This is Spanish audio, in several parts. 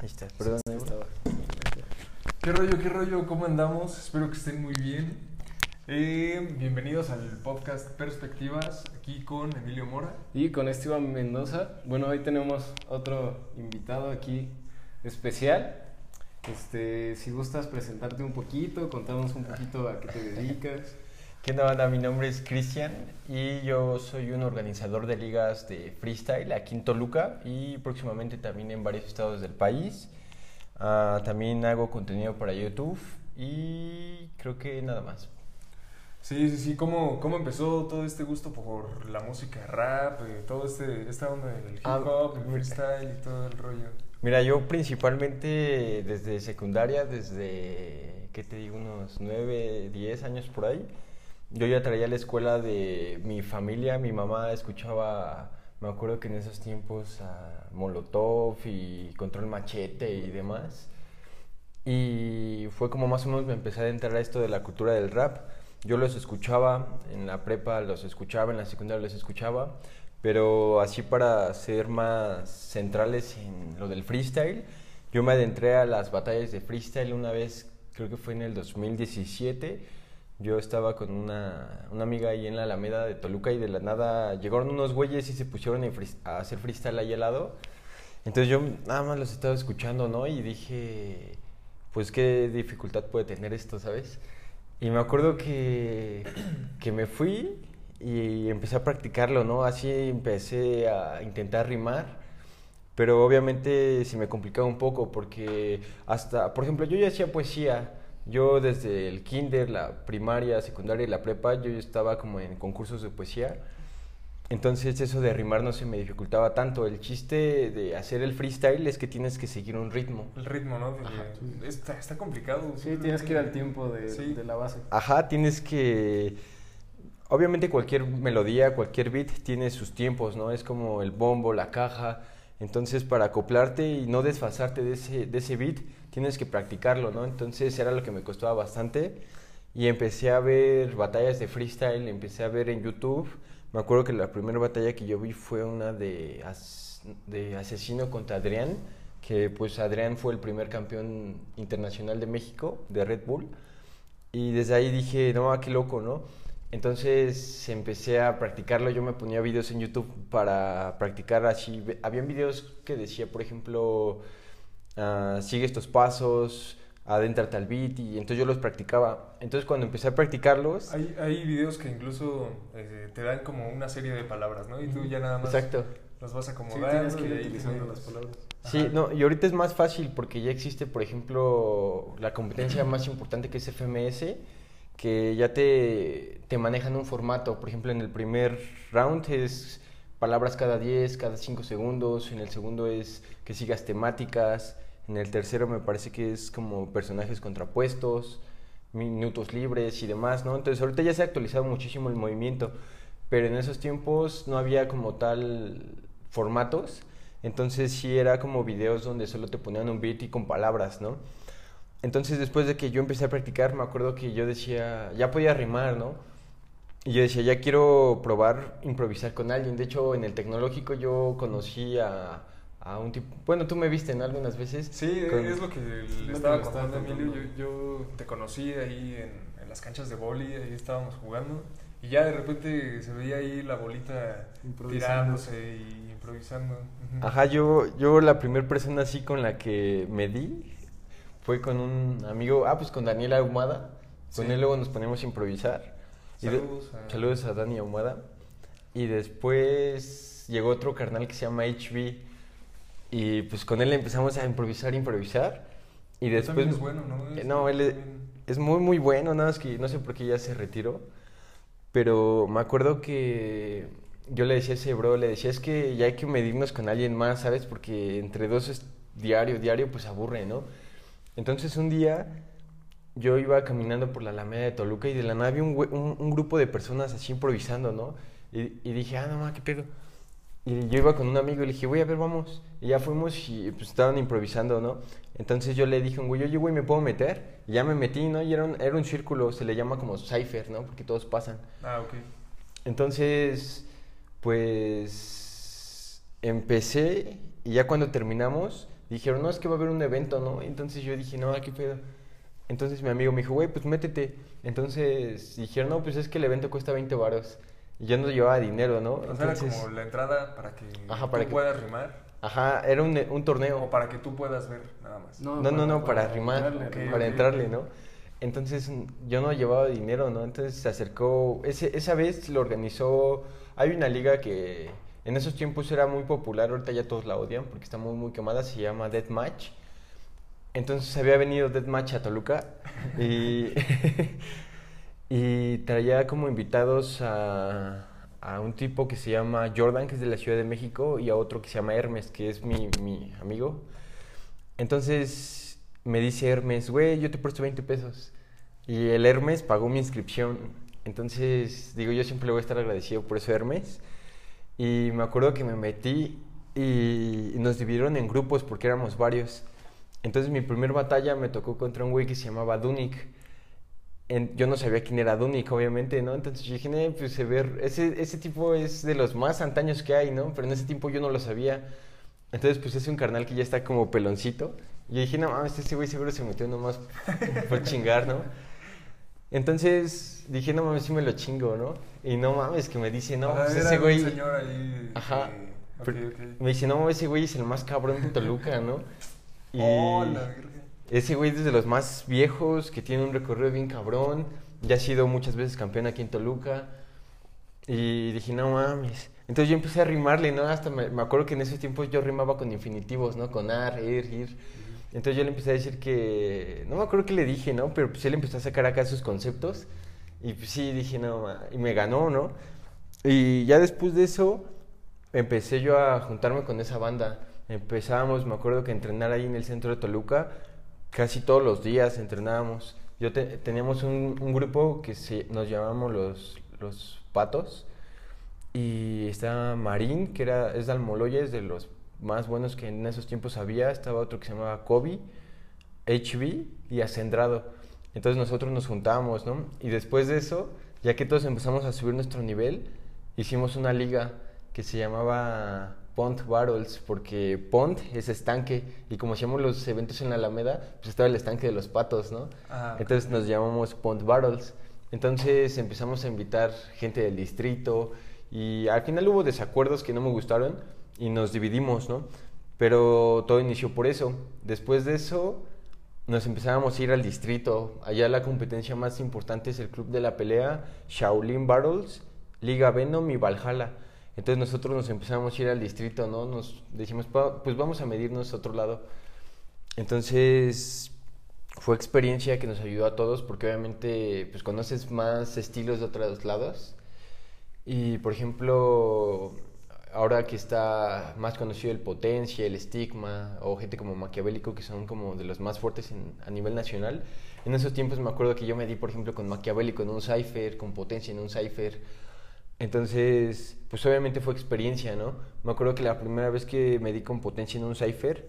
Ahí está, perdón. Sí. ¿Qué rollo, qué rollo? ¿Cómo andamos? Espero que estén muy bien. Eh, bienvenidos al podcast Perspectivas, aquí con Emilio Mora. Y con Esteban Mendoza, bueno, hoy tenemos otro invitado aquí especial. Este, si gustas presentarte un poquito, contarnos un poquito a qué te dedicas. ¿Qué onda, banda? Mi nombre es Cristian y yo soy un organizador de ligas de freestyle aquí en Toluca y próximamente también en varios estados del país. Ah, también hago contenido para YouTube y creo que nada más. Sí, sí, sí. ¿Cómo, cómo empezó todo este gusto por la música rap, eh, todo este, esta onda del hip Ah, hop, el freestyle y todo el rollo? Mira, yo principalmente desde secundaria, desde, ¿qué te digo? Unos 9, 10 años por ahí, yo ya traía la escuela de mi familia, mi mamá escuchaba, me acuerdo que en esos tiempos a Molotov y Control Machete y demás, y fue como más o menos me empecé a entrar a esto de la cultura del rap. Yo los escuchaba, en la prepa los escuchaba, en la secundaria los escuchaba, pero así para ser más centrales en lo del freestyle, yo me adentré a las batallas de freestyle una vez, creo que fue en el 2017. Yo estaba con una, una amiga ahí en la Alameda de Toluca y de la nada llegaron unos güeyes y se pusieron a hacer freestyle ahí al lado. Entonces yo nada más los estaba escuchando, ¿no? Y dije, pues qué dificultad puede tener esto, ¿sabes? Y me acuerdo que, que me fui y empecé a practicarlo, ¿no? Así empecé a intentar rimar, pero obviamente se me complicaba un poco porque hasta, por ejemplo, yo ya hacía poesía. Yo desde el kinder, la primaria, secundaria y la prepa, yo estaba como en concursos de poesía. Entonces eso de rimar no se me dificultaba tanto. El chiste de hacer el freestyle es que tienes que seguir un ritmo. El ritmo, ¿no? De- Ajá, sí. está, está complicado. Sí, tienes que ir al tiempo de, Sí. de la base. Ajá, tienes que... Obviamente cualquier melodía, cualquier beat tiene sus tiempos, ¿no? Es como el bombo, la caja. Entonces para acoplarte y no desfasarte de ese, de ese beat, tienes que practicarlo, ¿no? Entonces era lo que me costaba bastante. Y empecé a ver batallas de freestyle, empecé a ver en YouTube. Me acuerdo que la primera batalla que yo vi fue una de, as- de Asesino contra Adrián, que pues Adrián fue el primer campeón internacional de México, de Red Bull. Y desde ahí dije, no, qué loco, ¿no? Entonces empecé a practicarlo, yo me ponía videos en YouTube para practicar así. Habían videos que decía, por ejemplo, ah, sigue estos pasos, adéntrate al beat, y entonces yo los practicaba. Entonces cuando empecé a practicarlos, Hay, hay videos que incluso eh, te dan como una serie de palabras, ¿no? Y tú ya nada más exacto. las vas Sí, acomodando. tienes que y ir ahí utilizando las palabras. Sí, Ajá. no, y ahorita es más fácil porque ya existe, por ejemplo, la competencia más importante que es FMS, que ya te, te manejan un formato. Por ejemplo, en el primer round es palabras cada 10, cada 5 segundos, en el segundo es que sigas temáticas, en el tercero me parece que es como personajes contrapuestos, minutos libres y demás, ¿no? Entonces ahorita ya se ha actualizado muchísimo el movimiento, pero en esos tiempos no había como tal formatos, entonces sí era como videos donde solo te ponían un beat y con palabras, ¿no? Entonces después de que yo empecé a practicar, me acuerdo que yo decía, ya podía rimar, ¿no? Y yo decía, ya quiero probar improvisar con alguien. De hecho, en el tecnológico yo conocí a, a un tipo, bueno, tú me viste, ¿no? Algunas veces. Sí, con- es lo que le estaba contando a Emilio. Yo, yo te conocí ahí en, en las canchas de boli, ahí estábamos jugando. Y ya de repente se veía ahí la bolita tirándose y improvisando. Ajá, yo, yo la primera persona así con la que me di fue con un amigo, ah, pues con Daniel Ahumada. Con Sí. él luego nos ponemos a improvisar. Y de- Saludos a- saludos a Dani Ahumada. Y después llegó otro carnal que se llama HB. Y pues con él empezamos a improvisar, improvisar. Y Él después... también es bueno, ¿no? Eh, Es- No, él es, es muy, muy bueno, nada más que no sé por qué ya se retiró. Pero me acuerdo que yo le decía a ese bro, le decía, es que ya hay que medirnos con alguien más, ¿sabes? Porque entre dos es diario, diario, pues aburre, ¿no? Entonces un día yo iba caminando por la Alameda de Toluca y de la nada vi un, un, un grupo de personas así improvisando, ¿no? Y, y dije, ah, no, ma, qué pedo. Y yo iba con un amigo y le dije, güey, a ver, vamos. Y ya fuimos y pues estaban improvisando, ¿no? Entonces yo le dije güey, oye, güey, ¿me puedo meter? Y ya me metí, ¿no? Y era un, era un círculo, se le llama como cipher, ¿no? Porque todos pasan. Ah, ok. Entonces, pues empecé y ya cuando terminamos, Dijeron, no, es que va a haber un evento, ¿no? Entonces yo dije, no, ¿qué pedo? Entonces mi amigo me dijo, güey, pues métete. Entonces dijeron, no, pues es que el evento cuesta 20 varos. Y yo no llevaba dinero, ¿no? O sea, Entonces, era como la entrada para que Ajá, para tú que- puedas rimar ajá, era un, un torneo. o para que tú puedas ver nada más. No, No, no, no, para, para rimar, entrarle, para entrarle, ¿no? Entonces yo no llevaba dinero, ¿no? Entonces se acercó, ese, esa vez lo organizó, hay una liga que en esos tiempos era muy popular, ahorita ya todos la odian porque está muy, muy quemada, se llama Deathmatch. Entonces había venido Deathmatch a Toluca y, y traía como invitados a, a un tipo que se llama Jordan, que es de la Ciudad de México, y a otro que se llama Hermes, que es mi, mi amigo. Entonces me dice Hermes, güey, yo te presto 20 pesos. Y el Hermes pagó mi inscripción. Entonces, digo, yo siempre le voy a estar agradecido por eso, Hermes. Y me acuerdo que me metí y nos dividieron en grupos porque éramos varios. Entonces, mi primer batalla me tocó contra un güey que se llamaba Dunik. En- yo no sabía quién era Dunik, obviamente, ¿no? Entonces yo dije, "Nee, pues se ve, ese, ese tipo es de los más antaños que hay, ¿no? Pero en ese tiempo yo no lo sabía. Entonces, pues es un carnal que ya está como peloncito. Y yo dije, no mames, ese güey seguro se metió nomás por chingar, ¿no? Entonces dije, no mames, sí me lo chingo, ¿no? Y no mames, que me dice, no, pues ese güey. señor ahí. Ajá. que- Pero- ok, ok. Me dice, no mames, ese güey es el más cabrón de Toluca, ¿no? Y Oh, la. Ese güey es de los más viejos, que tiene un recorrido bien cabrón. Ya ha sido muchas veces campeón aquí en Toluca. Y dije, no mames. Entonces yo empecé a rimarle, ¿no? Hasta me, me acuerdo que en esos tiempos yo rimaba con infinitivos, ¿no? Con ar, ir, ir. Entonces yo le empecé a decir que... No me acuerdo qué le dije, ¿no? Pero pues él empezó a sacar acá sus conceptos. Y pues sí, dije, no, ma- y me ganó, ¿no? Y ya después de eso, empecé yo a juntarme con esa banda. Empezábamos, me acuerdo que entrenar ahí en el centro de Toluca, casi todos los días entrenábamos. Yo te- teníamos un, grupo que se, nos llamamos los, los Patos. Y estaba Marín, que era, es de Almoloya, es de los más buenos que en esos tiempos había. Estaba otro que se llamaba Kobe, HB y Acendrado. Entonces nosotros nos juntábamos, ¿no? Y después de eso, ya que todos empezamos a subir nuestro nivel, hicimos una liga que se llamaba Pont Battles, porque Pont es estanque, y como hacíamos los eventos en la Alameda, pues estaba el estanque de los patos, ¿no? Ah. Entonces nos llamamos Pont Battles. Entonces empezamos a invitar gente del distrito, y al final hubo desacuerdos que no me gustaron, y nos dividimos, ¿no? Pero todo inició por eso. Después de eso, nos empezábamos a ir al distrito. Allá la competencia más importante es el Club de la Pelea, Shaolin Battles, Liga Venom y Valhalla. Entonces nosotros nos empezamos a ir al distrito, ¿no? Nos decimos, "Pa- pues vamos a medirnos a otro lado. Entonces fue experiencia que nos ayudó a todos porque obviamente pues conoces más estilos de otros lados. Y por ejemplo, ahora que está más conocido el Potencia, el Estigma o gente como Maquiavélico que son como de los más fuertes en- a nivel nacional, en esos tiempos me acuerdo que yo me di por ejemplo con Maquiavélico en un cipher, con Potencia en un cipher. Entonces, pues obviamente fue experiencia, ¿no? Me acuerdo que la primera vez que me di con Potencia en un cipher,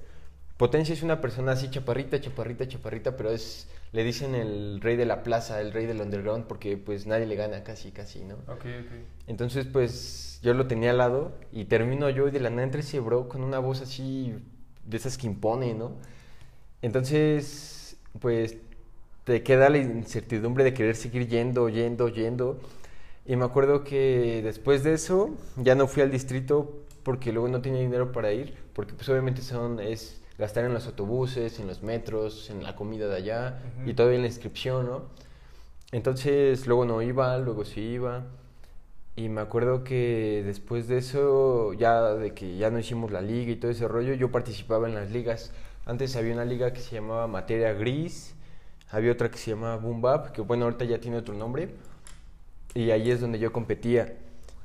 Potencia es una persona así chaparrita, chaparrita, chaparrita, pero es, le dicen el rey de la plaza, el rey del underground, porque pues nadie le gana casi, casi, ¿no? Ok, ok. Entonces, pues yo lo tenía al lado y termino yo y de la nada entra ese bro con una voz así de esas que impone, ¿no? Entonces, pues te queda la incertidumbre de querer seguir yendo, yendo, yendo. Y me acuerdo que después de eso ya no fui al distrito porque luego no tenía dinero para ir, porque pues obviamente son es gastar en los autobuses, en los metros, en la comida de allá y todavía en la inscripción, ¿no? Entonces luego no iba, luego sí iba. Y me acuerdo que después de eso, ya de que ya no hicimos la liga y todo ese rollo, yo participaba en las ligas. Antes había una liga que se llamaba Materia Gris, había otra que se llamaba Boom Bap, que bueno, ahorita ya tiene otro nombre. Y ahí es donde yo competía.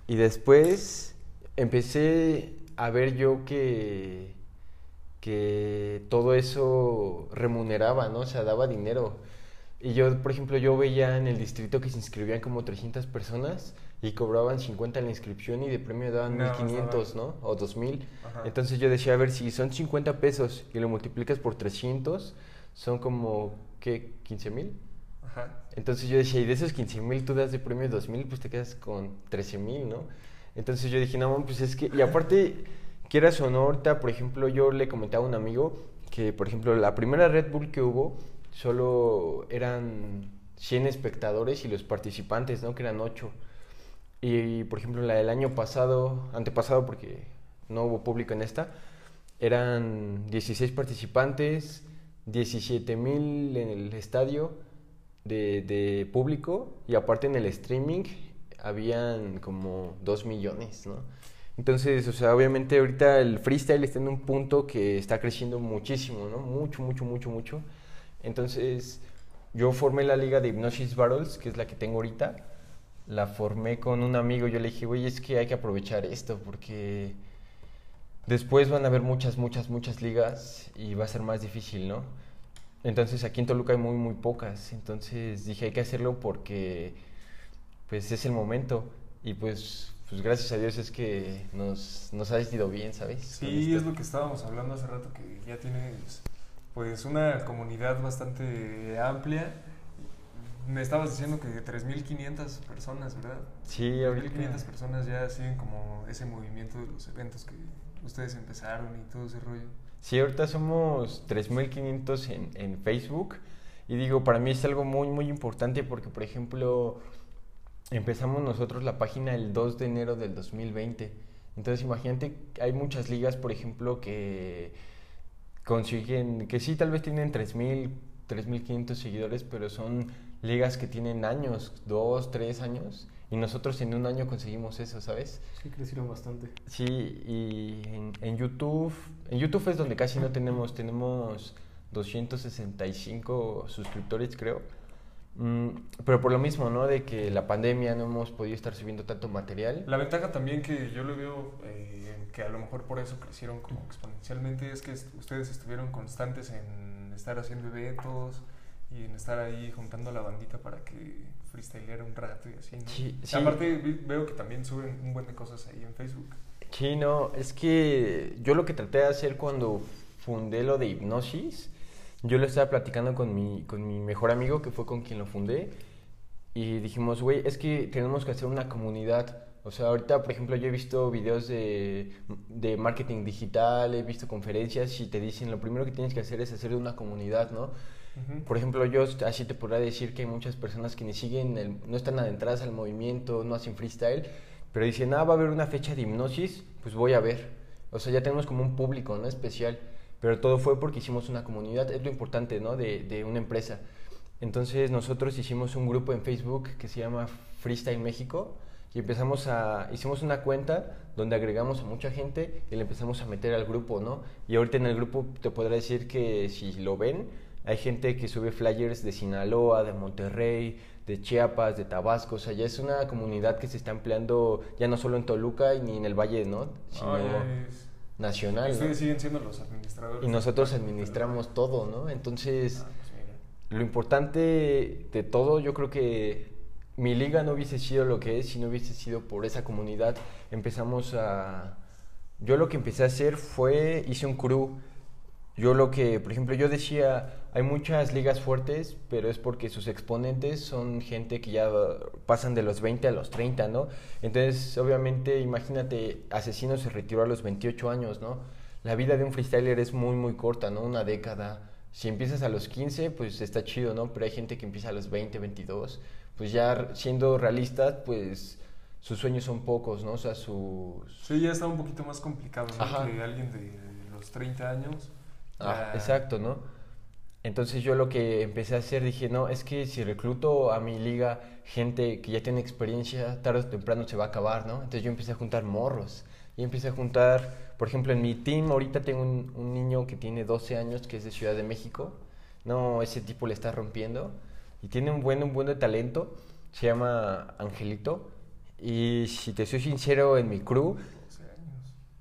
Y después empecé a ver yo que, que todo eso remuneraba, ¿no? O sea, daba dinero. Y yo, por ejemplo, yo veía en el distrito que se inscribían como 300 personas y cobraban 50 en la inscripción y de premio daban más 1500, ¿no? O 2000. Ajá. Entonces yo decía, a ver, si son 50 pesos y lo multiplicas por 300, son como, ¿qué? ¿15 mil? Entonces yo decía, y de esos 15 mil tú das de premio 2 mil, pues te quedas con 13 mil, ¿no? Entonces yo dije, no, pues es que, y aparte, quieras o no, ahorita, por ejemplo, yo le comentaba a un amigo que, por ejemplo, la primera Red Bull que hubo, solo eran 100 espectadores y los participantes, ¿no? Que eran 8. Y, por ejemplo, la del año pasado, antepasado, porque no hubo público en esta, eran 16 participantes, 17 mil en el estadio de, de, público y aparte en el streaming habían como 2 millones, ¿no? Entonces, o sea, obviamente ahorita el freestyle está en un punto que está creciendo muchísimo, ¿no? Mucho, mucho, mucho, mucho. Entonces, yo formé la liga de Hypnosis Battles, que es la que tengo ahorita. La formé con un amigo. Yo le dije, güey, es que hay que aprovechar esto porque después van a haber muchas, muchas, muchas ligas y va a ser más difícil, ¿no? Entonces, aquí en Toluca hay muy, muy pocas. Entonces, dije, hay que hacerlo porque, pues, es el momento. Y pues pues gracias a Dios es que nos, nos ha ido bien, ¿sabes? Sí, es lo que estábamos hablando hace rato, que ya tienes pues una comunidad bastante amplia. Me estabas diciendo que 3.500 personas, ¿verdad? Sí, ahorita. 3.500 personas ya siguen como ese movimiento de los eventos que ustedes empezaron y todo ese rollo. Sí, ahorita somos 3.500 en, en Facebook. Y digo, para mí es algo muy, muy importante porque, por ejemplo, empezamos nosotros la página el 2 de enero del 2020. Entonces imagínate, hay muchas ligas, por ejemplo, que consiguen, que sí, tal vez tienen 3.000, 3.500 seguidores, pero son ligas que tienen años, 2, 3 años. Y nosotros en un año conseguimos eso, ¿sabes? Sí, crecieron bastante. Sí, y en, en YouTube, en YouTube es donde casi no tenemos, tenemos 265 suscriptores, creo. Mm, pero por lo mismo, ¿no? De que la pandemia no hemos podido estar subiendo tanto material. La ventaja también que yo lo veo, eh, que a lo mejor por eso crecieron como exponencialmente, es que ustedes estuvieron constantes en estar haciendo eventos y en estar ahí juntando a la bandita para que freestyleara un rato y así, ¿no? Sí, sí. Aparte veo que también suben un buen de cosas ahí en Facebook. Sí, no, es que yo lo que traté de hacer cuando fundé lo de hipnosis yo lo estaba platicando con mi, con mi mejor amigo, que fue con quien lo fundé, y dijimos, güey, es que tenemos que hacer una comunidad. O sea, ahorita, por ejemplo, yo he visto videos de, de marketing digital, he visto conferencias y te dicen, lo primero que tienes que hacer es hacer una comunidad, ¿no? Por ejemplo, yo así te podría decir que hay muchas personas que ni siguen, no están adentradas al movimiento, no hacen freestyle, pero dicen, ah, va a haber una fecha de hipnosis, pues voy a ver. O sea, ya tenemos como un público, ¿no? Especial pero todo fue porque hicimos una comunidad, es lo importante, ¿no? De, de, una empresa. Entonces nosotros hicimos un grupo en Facebook que se llama Freestyle México y empezamos a, hicimos una cuenta donde agregamos a mucha gente y le empezamos a meter al grupo, ¿no? Y ahorita en el grupo te podré decir que si lo ven, hay gente que sube flyers de Sinaloa, de Monterrey, de Chiapas, de Tabasco, o sea, ya es una comunidad que se está empleando ya no solo en Toluca ni en el Valle, ¿no? Sino nacional. Ustedes siguen siendo los administradores. Y nosotros administramos todo, ¿no? Entonces, ah, pues lo importante de todo, yo creo que mi liga no hubiese sido lo que es si no hubiese sido por esa comunidad. Empezamos a... Yo lo que empecé a hacer fue, hice un crew yo lo que, por ejemplo, yo decía, hay muchas ligas fuertes, pero es porque sus exponentes son gente que ya pasan de los 20 a los 30, ¿no? Entonces, obviamente, imagínate, Asesino se retiró a los 28 años, ¿no? La vida de un freestyler es muy, muy corta, ¿no? Una década. Si empiezas a los 15, pues está chido, ¿no? Pero hay gente que empieza a los 20, 22. Pues ya siendo realistas, pues sus sueños son pocos, ¿no? O sea, sus... Sí, ya está un poquito más complicado, ¿no? Que alguien de los 30 años Ah, exacto, ¿no? Entonces yo lo que empecé a hacer, dije, no, es que si recluto a mi liga gente que ya tiene experiencia, tarde o temprano se va a acabar, ¿no? Entonces yo empecé a juntar morros. Y empecé a juntar, por ejemplo, en mi team ahorita tengo un, un niño que tiene 12 años, que es de Ciudad de México. No, ese tipo le está rompiendo. Y tiene un buen, un buen de talento. Se llama Angelito. Y si te soy sincero, en mi crew,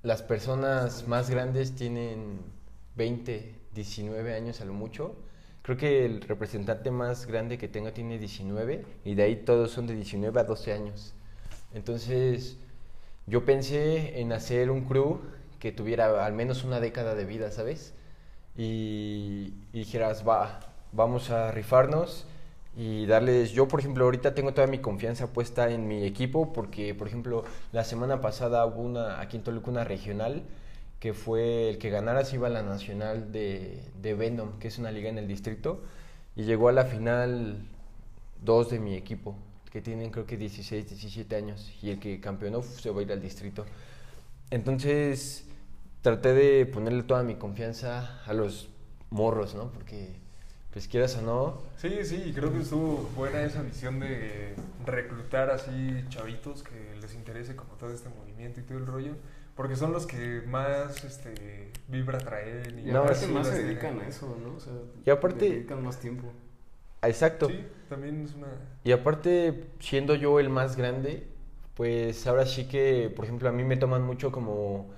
las personas más grandes tienen 20, 19 años a lo mucho. Creo que el representante más grande que tengo tiene 19 y de ahí todos son de 19 a 12 años. Entonces yo pensé en hacer un crew que tuviera al menos una década de vida, ¿sabes? Y, y dijeras, va, vamos a rifarnos y darles, yo por ejemplo ahorita tengo toda mi confianza puesta en mi equipo porque por ejemplo la semana pasada hubo una, aquí en Toluca una regional que fue el que ganara se iba a la nacional de, de Venom, que es una liga en el distrito, y llegó a la final dos de mi equipo, que tienen creo que 16, 17 años, y el que campeonó se va a ir al distrito. Entonces traté de ponerle toda mi confianza a los morros, ¿no? Porque, pues quieras o no, Sí, sí, creo que estuvo buena esa visión de reclutar así chavitos que les interese como todo este movimiento y todo el rollo, porque son los que más este, vibra traen. Y No, aparte sí, más se dedican a eso, ¿no? O sea, Y aparte- dedican más tiempo. exacto. Sí, también es una... Y aparte, siendo yo el más grande, pues ahora sí que, por ejemplo, a mí me toman mucho como...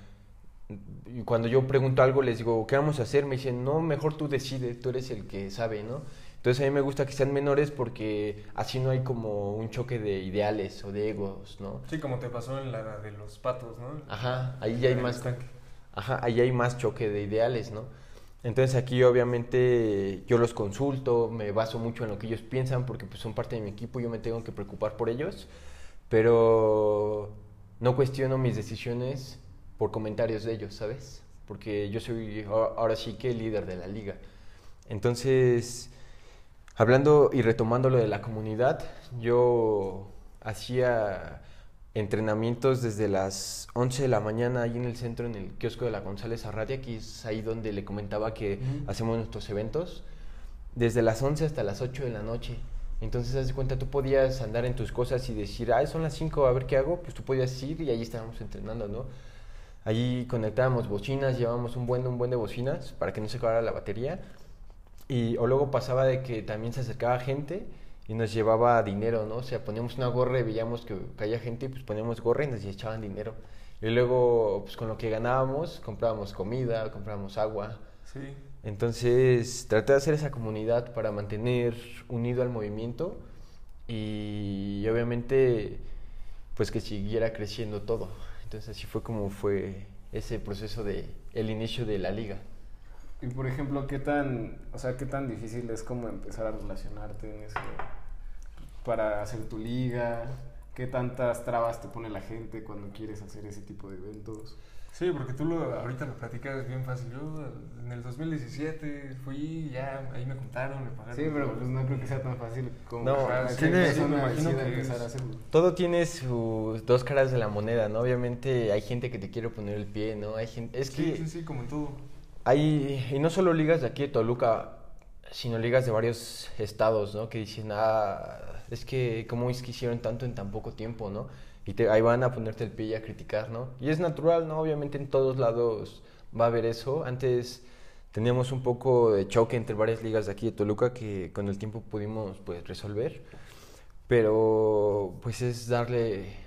y Cuando yo pregunto algo, les digo, ¿qué vamos a hacer? Me dicen, no, mejor tú decide, tú eres el que sabe, ¿no? Entonces a mí me gusta que sean menores porque así no hay como un choque de ideales o de egos, ¿no? Sí, como te pasó en la de los patos, ¿no? Ajá, ahí ya hay más... Ajá, ahí hay más choque de ideales, ¿no? Entonces aquí obviamente yo los consulto, me baso mucho en lo que ellos piensan porque pues son parte de mi equipo, yo me tengo que preocupar por ellos, pero no cuestiono mis decisiones por comentarios de ellos, ¿sabes? Porque yo soy ahora sí que líder de la liga. Entonces, hablando y retomando lo de la comunidad, yo hacía entrenamientos desde las 11 de la mañana ahí en el centro, en el kiosco de la González Arradia, que es ahí donde le comentaba que hacemos nuestros eventos, desde las 11 hasta las 8 de la noche. Entonces, haz de cuenta, tú podías andar en tus cosas y decir, ah, son las 5, a ver qué hago, pues tú podías ir y ahí estábamos entrenando, ¿no? Allí conectábamos bocinas, llevábamos un buen, un buen de bocinas para que no se acabara la batería. Y, o luego pasaba de que también se acercaba gente y nos llevaba dinero, ¿no? O sea, poníamos una gorra y veíamos que caía gente y pues poníamos gorra y nos echaban dinero. Y luego, pues con lo que ganábamos, comprábamos comida, comprábamos agua. Sí. Entonces, traté de hacer esa comunidad para mantener unido al movimiento y obviamente, pues que siguiera creciendo todo. Entonces, así fue como fue ese proceso de el inicio de la liga. Y por ejemplo, ¿qué tan, o sea, qué tan difícil es como empezar a relacionarte en eso para hacer tu liga? ¿Qué tantas trabas te pone la gente cuando quieres hacer ese tipo de eventos? Sí, porque tú lo, ahorita lo platicas bien fácil. Yo en el 2017 fui, ya ahí me contaron, me pagaron. Sí, pero pues no creo que sea tan fácil como No, para tiene- una sí, me imagino que empezar es- a hacerlo. Todo tiene sus dos caras de la moneda, ¿no? Obviamente hay gente que te quiere poner el pie, ¿no? Hay gente, es Sí, que sí, sí, como en todo. Hay, y no solo ligas de aquí de Toluca, sino ligas de varios estados, ¿no? Que dicen, ah, es que cómo es que hicieron tanto en tan poco tiempo, ¿no? Y ahí van a ponerte el pie y a criticar, ¿no? Y es natural, ¿no? Obviamente en todos lados va a haber eso. Antes teníamos un poco de choque entre varias ligas de aquí de Toluca que con el tiempo pudimos, pues, resolver. Pero, pues, es darle...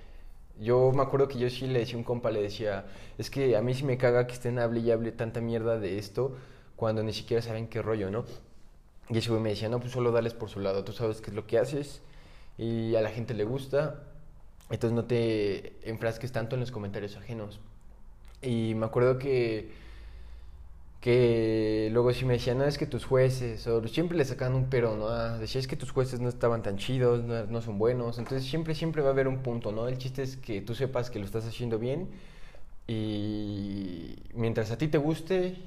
Yo me acuerdo que yo sí le decía a un compa, le decía, es que a mí sí me caga que estén hable y hable tanta mierda de esto cuando ni siquiera saben qué rollo, ¿no? Y ese güey me decía, no, pues solo dales por su lado, tú sabes qué es lo que haces y a la gente le gusta, entonces no te enfrasques tanto en los comentarios ajenos. Y me acuerdo que, que luego sí me decían, no, es que tus jueces, o siempre le sacaban un pero, ¿no? Ah, Decía, es que tus jueces no estaban tan chidos, no, no son buenos, entonces siempre, siempre va a haber un punto, ¿no? El chiste es que tú sepas que lo estás haciendo bien y mientras a ti te guste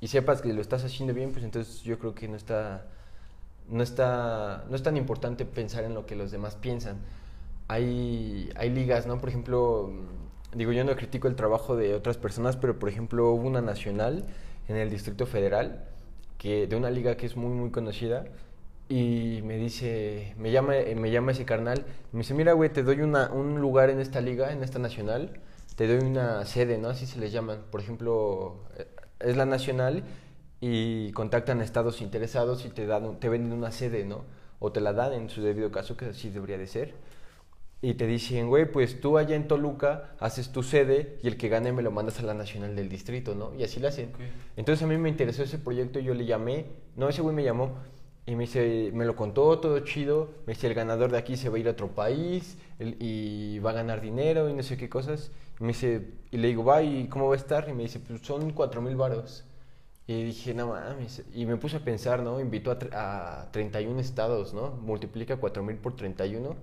y sepas que lo estás haciendo bien, pues entonces yo creo que no está, no está, no es tan importante pensar en lo que los demás piensan. Hay, hay ligas, ¿no? Por ejemplo, digo, yo no critico el trabajo de otras personas, pero por ejemplo hubo una nacional en el Distrito Federal, que, de una liga que es muy, muy conocida, y me dice, me llama, eh, me llama ese carnal, me dice, mira, güey, te doy una, un lugar en esta liga, en esta nacional, te doy una sede, ¿no? Así se les llaman. Por ejemplo, eh, es la nacional y contactan a estados interesados y te dan, te venden una sede, ¿no? O te la dan en su debido caso, que así debería de ser. Y te dicen, güey, pues tú allá en Toluca haces tu sede y el que gane me lo mandas a la nacional del distrito, ¿no? Y así lo hacen. Ok. Entonces a mí me interesó ese proyecto y yo le llamé, no, ese güey me llamó y me dice, me lo contó todo chido, me dice, el ganador de aquí se va a ir a otro país el- y va a ganar dinero y no sé qué cosas. Y me dice, y le digo, va, ¿y cómo va a estar? Y me dice, pues son cuatro mil varos. Y dije, no mames. Y me puse a pensar, ¿no? Invitó a, a 31 estados, ¿no? Multiplica 4 mil por 31.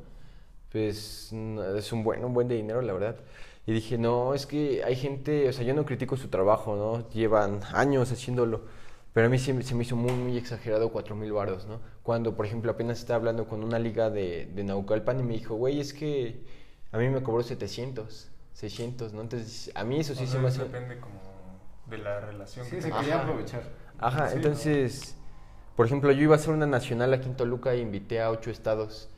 Pues no, es un buen, un buen de dinero, la verdad. Y dije, no, es que hay gente, o sea, yo no critico su trabajo, ¿no? Llevan años haciéndolo. Pero a mí se, se me hizo muy, muy exagerado cuatro mil baros, ¿no? Cuando, por ejemplo, apenas estaba hablando con una liga de, de Naucalpan y me dijo, güey, es que a mí me cobró 700, 600, ¿no? Entonces, a mí eso sí O se me hace... depende como de la relación. Sí, que se quería aprovechar. Ajá, Sí, entonces, por ejemplo, yo iba a hacer una nacional aquí en Toluca e invité a ocho estados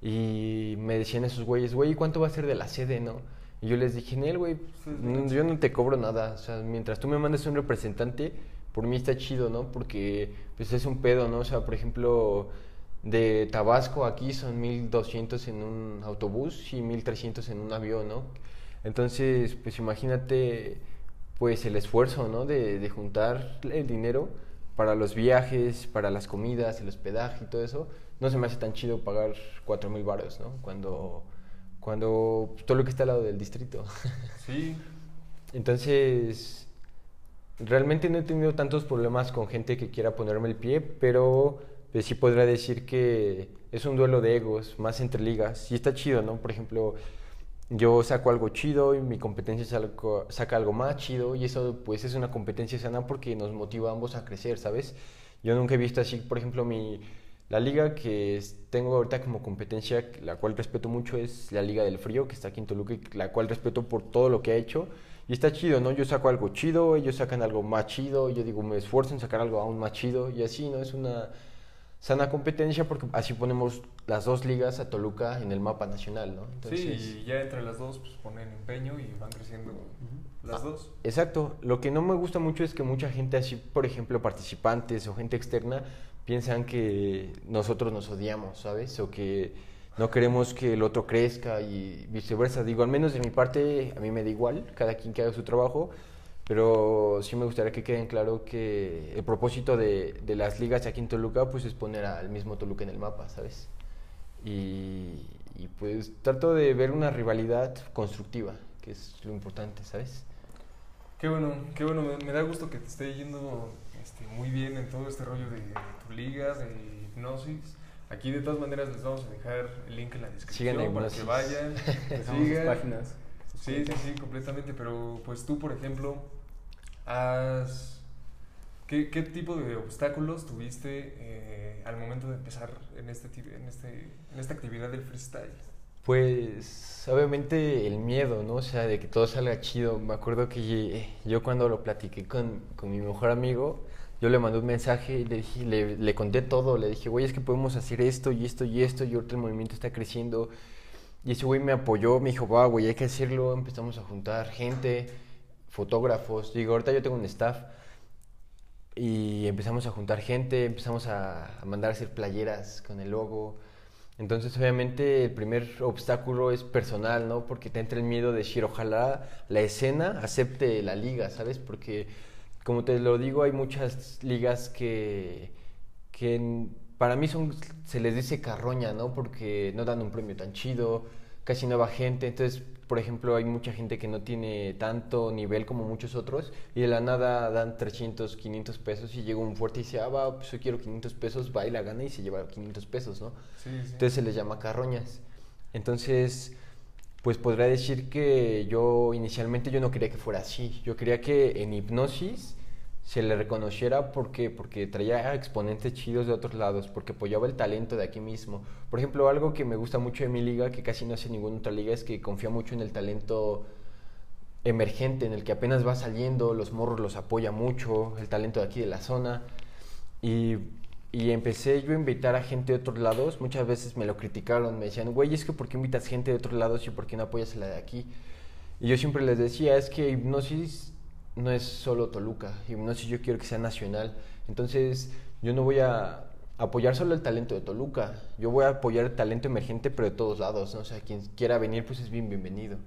y me decían esos güeyes, güey, ¿cuánto va a ser de la sede, no? Y yo les dije, Nel, güey, sí. yo no te cobro nada, o sea, mientras tú me mandes un representante, por mí está chido, ¿no? Porque, pues, es un pedo, ¿no? O sea, por ejemplo, de Tabasco aquí son 1200 en un autobús y 1300 en un avión, ¿no? Entonces, pues imagínate, pues el esfuerzo, ¿no? De, de juntar el dinero para los viajes, para las comidas, el hospedaje y todo eso. No se me hace tan chido pagar 4 mil baros, ¿no? Cuando, cuando todo lo que está al lado del distrito. Sí, Entonces, realmente no he tenido tantos problemas con gente que quiera ponerme el pie, pero pues, sí podría decir que es un duelo de egos, más entre ligas. Y está chido, ¿no? Por ejemplo, yo saco algo chido y mi competencia saco- saca algo más chido y eso pues es una competencia sana porque nos motiva a ambos a crecer, ¿sabes? Yo nunca he visto así, por ejemplo, mi... La liga que tengo ahorita como competencia, la cual respeto mucho, es la Liga del Frío, que está aquí en Toluca, y la cual respeto por todo lo que ha hecho. Y está chido, ¿no? Yo saco algo chido, ellos sacan algo más chido, yo digo, me esfuerzo en sacar algo aún más chido, y así, ¿no? Es una sana competencia porque así ponemos las dos ligas a Toluca en el mapa nacional, ¿no? sí, y ya entre las dos pues, ponen empeño y van creciendo las dos. Exacto. Lo que no me gusta mucho es que mucha gente así, por ejemplo, participantes o gente externa, piensan que nosotros nos odiamos, ¿sabes? O que no queremos que el otro crezca y viceversa. Digo, al menos de mi parte, a mí me da igual, cada quien que haga su trabajo, pero sí me gustaría que queden claro que el propósito de, de las ligas aquí en Toluca, pues es poner al mismo Toluca en el mapa, ¿sabes? Y, y pues trato de ver una rivalidad constructiva, que es lo importante, ¿sabes? Qué bueno, qué bueno, me, me da gusto que te esté yendo este, muy bien en todo este rollo de, tu liga, de hipnosis. Aquí de todas maneras les vamos a dejar el link en la descripción Sigan para que vayan, sigan. páginas. Sí, sí, sí, completamente. Pero pues tú, por ejemplo, has... ¿Qué, qué tipo de obstáculos tuviste eh, al momento de empezar en, este, en, este, en esta actividad del freestyle? Pues obviamente el miedo, ¿no? O sea, de que todo salga chido. Me acuerdo que ye- yo cuando lo platiqué con, con mi mejor amigo, yo le mandé un mensaje y le, dije, le, conté todo. Le dije, güey, es que podemos hacer esto y esto y esto y ahorita el movimiento está creciendo. Y ese güey me apoyó, me dijo, va, güey, hay que hacerlo. Empezamos a juntar gente, fotógrafos. Digo, ahorita yo tengo un staff. Y empezamos a juntar gente, empezamos a, a mandar a hacer playeras con el logo. Entonces, obviamente, el primer obstáculo es personal, ¿no? Porque te entra el miedo de decir, ojalá la escena acepte la liga, ¿sabes? Porque, como te lo digo, hay muchas ligas que, que para mí son, se les dice carroña, ¿no? Porque no dan un premio tan chido, casi no va gente. Entonces, por ejemplo, hay mucha gente que no tiene tanto nivel como muchos otros y de la nada dan 300, 500 pesos y llega un fuerte y dice, ah, va, pues yo quiero 500 pesos, va y la gana y se lleva 500 pesos, ¿no? Sí, sí. Entonces se les llama carroñas. Entonces, pues podría decir que yo inicialmente yo no quería que fuera así. Yo quería que en hipnosis se le reconociera porque, porque traía exponentes chidos de otros lados, porque apoyaba el talento de aquí mismo. Por ejemplo, algo que me gusta mucho de mi liga, que casi no hace ninguna otra liga, es que confía mucho en el talento emergente, en el que apenas va saliendo, los morros los apoya mucho, el talento de aquí de la zona. Y, y empecé yo a invitar a gente de otros lados. Muchas veces me lo criticaron, me decían, güey, es que ¿por qué invitas gente de otros lados y por qué no apoyas a la de aquí? Y yo siempre les decía, es que hipnosis no es solo Toluca, hipnosis yo quiero que sea nacional. Entonces yo no voy a apoyar solo el talento de Toluca, yo voy a apoyar el talento emergente, pero de todos lados, ¿no? O sea, quien quiera venir, pues es bien bienvenido.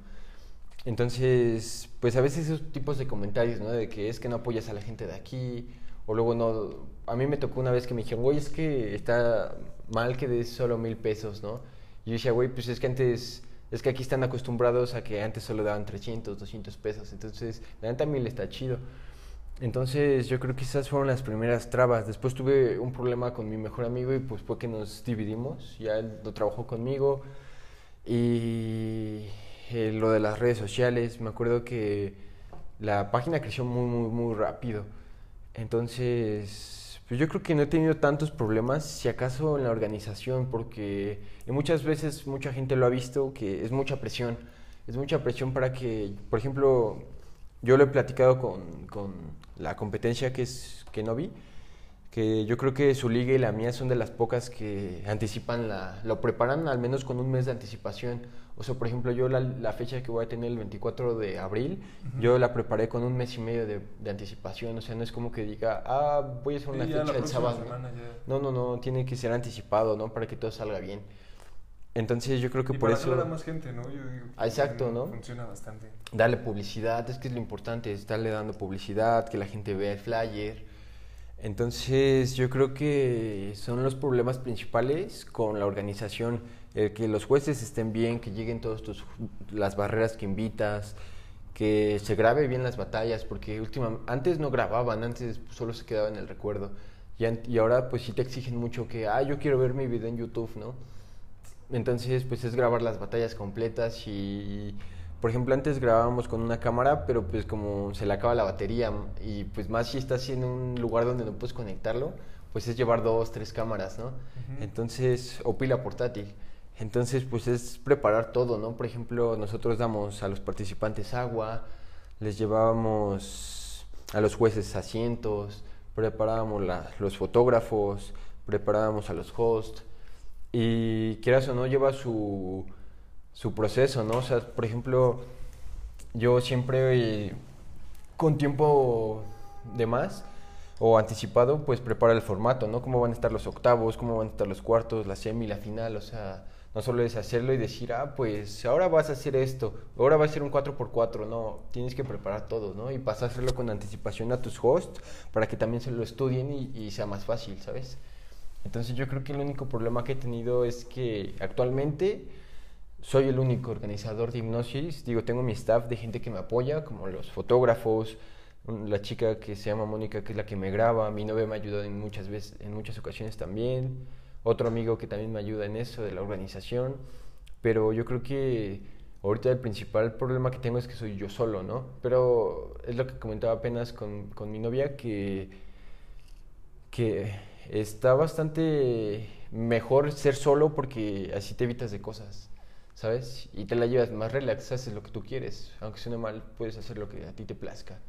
Entonces, pues a veces esos tipos de comentarios, ¿no? De que es que no apoyas a la gente de aquí, o luego no... A mí me tocó una vez que me dijeron, güey, es que está mal que des solo mil pesos, ¿no? Y yo decía, güey, pues es que antes... Es que aquí están acostumbrados a que antes solo daban 300, 200 pesos. Entonces, la neta mil está chido. Entonces, yo creo que esas fueron las primeras trabas. Después tuve un problema con mi mejor amigo y pues fue que nos dividimos. Ya él no trabajó conmigo. Y eh, lo de las redes sociales. Me acuerdo que la página creció muy, muy, muy rápido. Entonces, pues yo creo que no he tenido tantos problemas, si acaso en la organización, porque muchas veces mucha gente lo ha visto, que es mucha presión. Es mucha presión para que, por ejemplo, yo lo he platicado con, con la competencia que es que no vi, que yo creo que su liga y la mía son de las pocas que anticipan la, lo preparan al menos con un mes de anticipación. O sea, por ejemplo, yo la, la fecha que voy a tener el 24 de abril, yo la preparé con un mes y medio de, de, anticipación. O sea, no es como que diga, ah, voy a hacer una fecha el sábado. No, no, no, tiene que ser anticipado, ¿no? Para que todo salga bien. Entonces yo creo que y por para eso... a más gente, ¿no? Yo digo, Ah, Exacto, ¿no? Funciona bastante. Darle publicidad, es que es lo importante, estarle dando publicidad, que la gente vea el flyer. Entonces yo creo que son los problemas principales con la organización, el que los jueces estén bien, que lleguen todas las barreras que invitas, que se grabe bien las batallas, porque últimamente, antes no grababan, antes solo se quedaba en el recuerdo. Y, y ahora pues sí te exigen mucho que, ah, yo quiero ver mi video en YouTube, ¿no? Entonces, pues es grabar las batallas completas y, por ejemplo, antes grabábamos con una cámara, pero pues como se le acaba la batería y pues más si estás en un lugar donde no puedes conectarlo, pues es llevar dos, tres cámaras, ¿no? Uh -huh. Entonces, o pila portátil. Entonces, pues es preparar todo, ¿no? Por ejemplo, nosotros damos a los participantes agua, les llevábamos a los jueces asientos, preparábamos la, los fotógrafos, preparábamos a los hosts y quieras o no lleva su, su proceso, ¿no? O sea, por ejemplo, yo siempre con tiempo de más o anticipado, pues prepara el formato, ¿no? Cómo van a estar los octavos, cómo van a estar los cuartos, la semi, la final, o sea, no solo es hacerlo y decir, ah, pues ahora vas a hacer esto, ahora va a ser un 4x4, no, tienes que preparar todo, ¿no? Y pasárselo con anticipación a tus hosts para que también se lo estudien y sea más fácil, ¿sabes? Entonces yo creo que el único problema que he tenido es que actualmente soy el único organizador de hipnosis. Digo, tengo mi staff de gente que me apoya, como los fotógrafos, la chica que se llama Mónica, que es la que me graba, mi novia me ayuda en muchas veces, en muchas ocasiones también, otro amigo que también me ayuda en eso de la organización. Pero yo creo que ahorita el principal problema que tengo es que soy yo solo, ¿no? Pero es lo que comentaba apenas con, con mi novia, que, que está bastante mejor ser solo porque así te evitas de cosas, ¿sabes? Y te la llevas más relax, haces lo que tú quieres. Aunque suene mal, puedes hacer lo que a ti te plazca.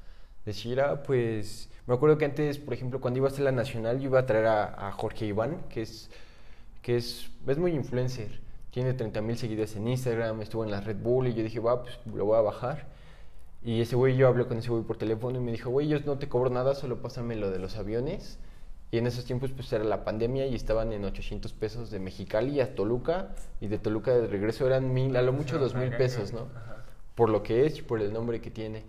Decir, ah, pues, me acuerdo que antes, por ejemplo, cuando iba a la nacional, yo iba a traer a, a Jorge Iván, que es, que es, es muy influencer. Tiene 30 mil seguidores en Instagram, estuvo en la Red Bull y yo dije, va, pues lo voy a bajar. Y ese güey, yo hablé con ese güey por teléfono y me dijo, güey, yo no te cobro nada, solo pásame lo de los aviones. Y en esos tiempos pues era la pandemia y estaban en 800 pesos de Mexicali a Toluca y de Toluca de regreso eran mil, a lo mucho dos mil pesos, ¿no? Por lo que es y por el nombre que tiene.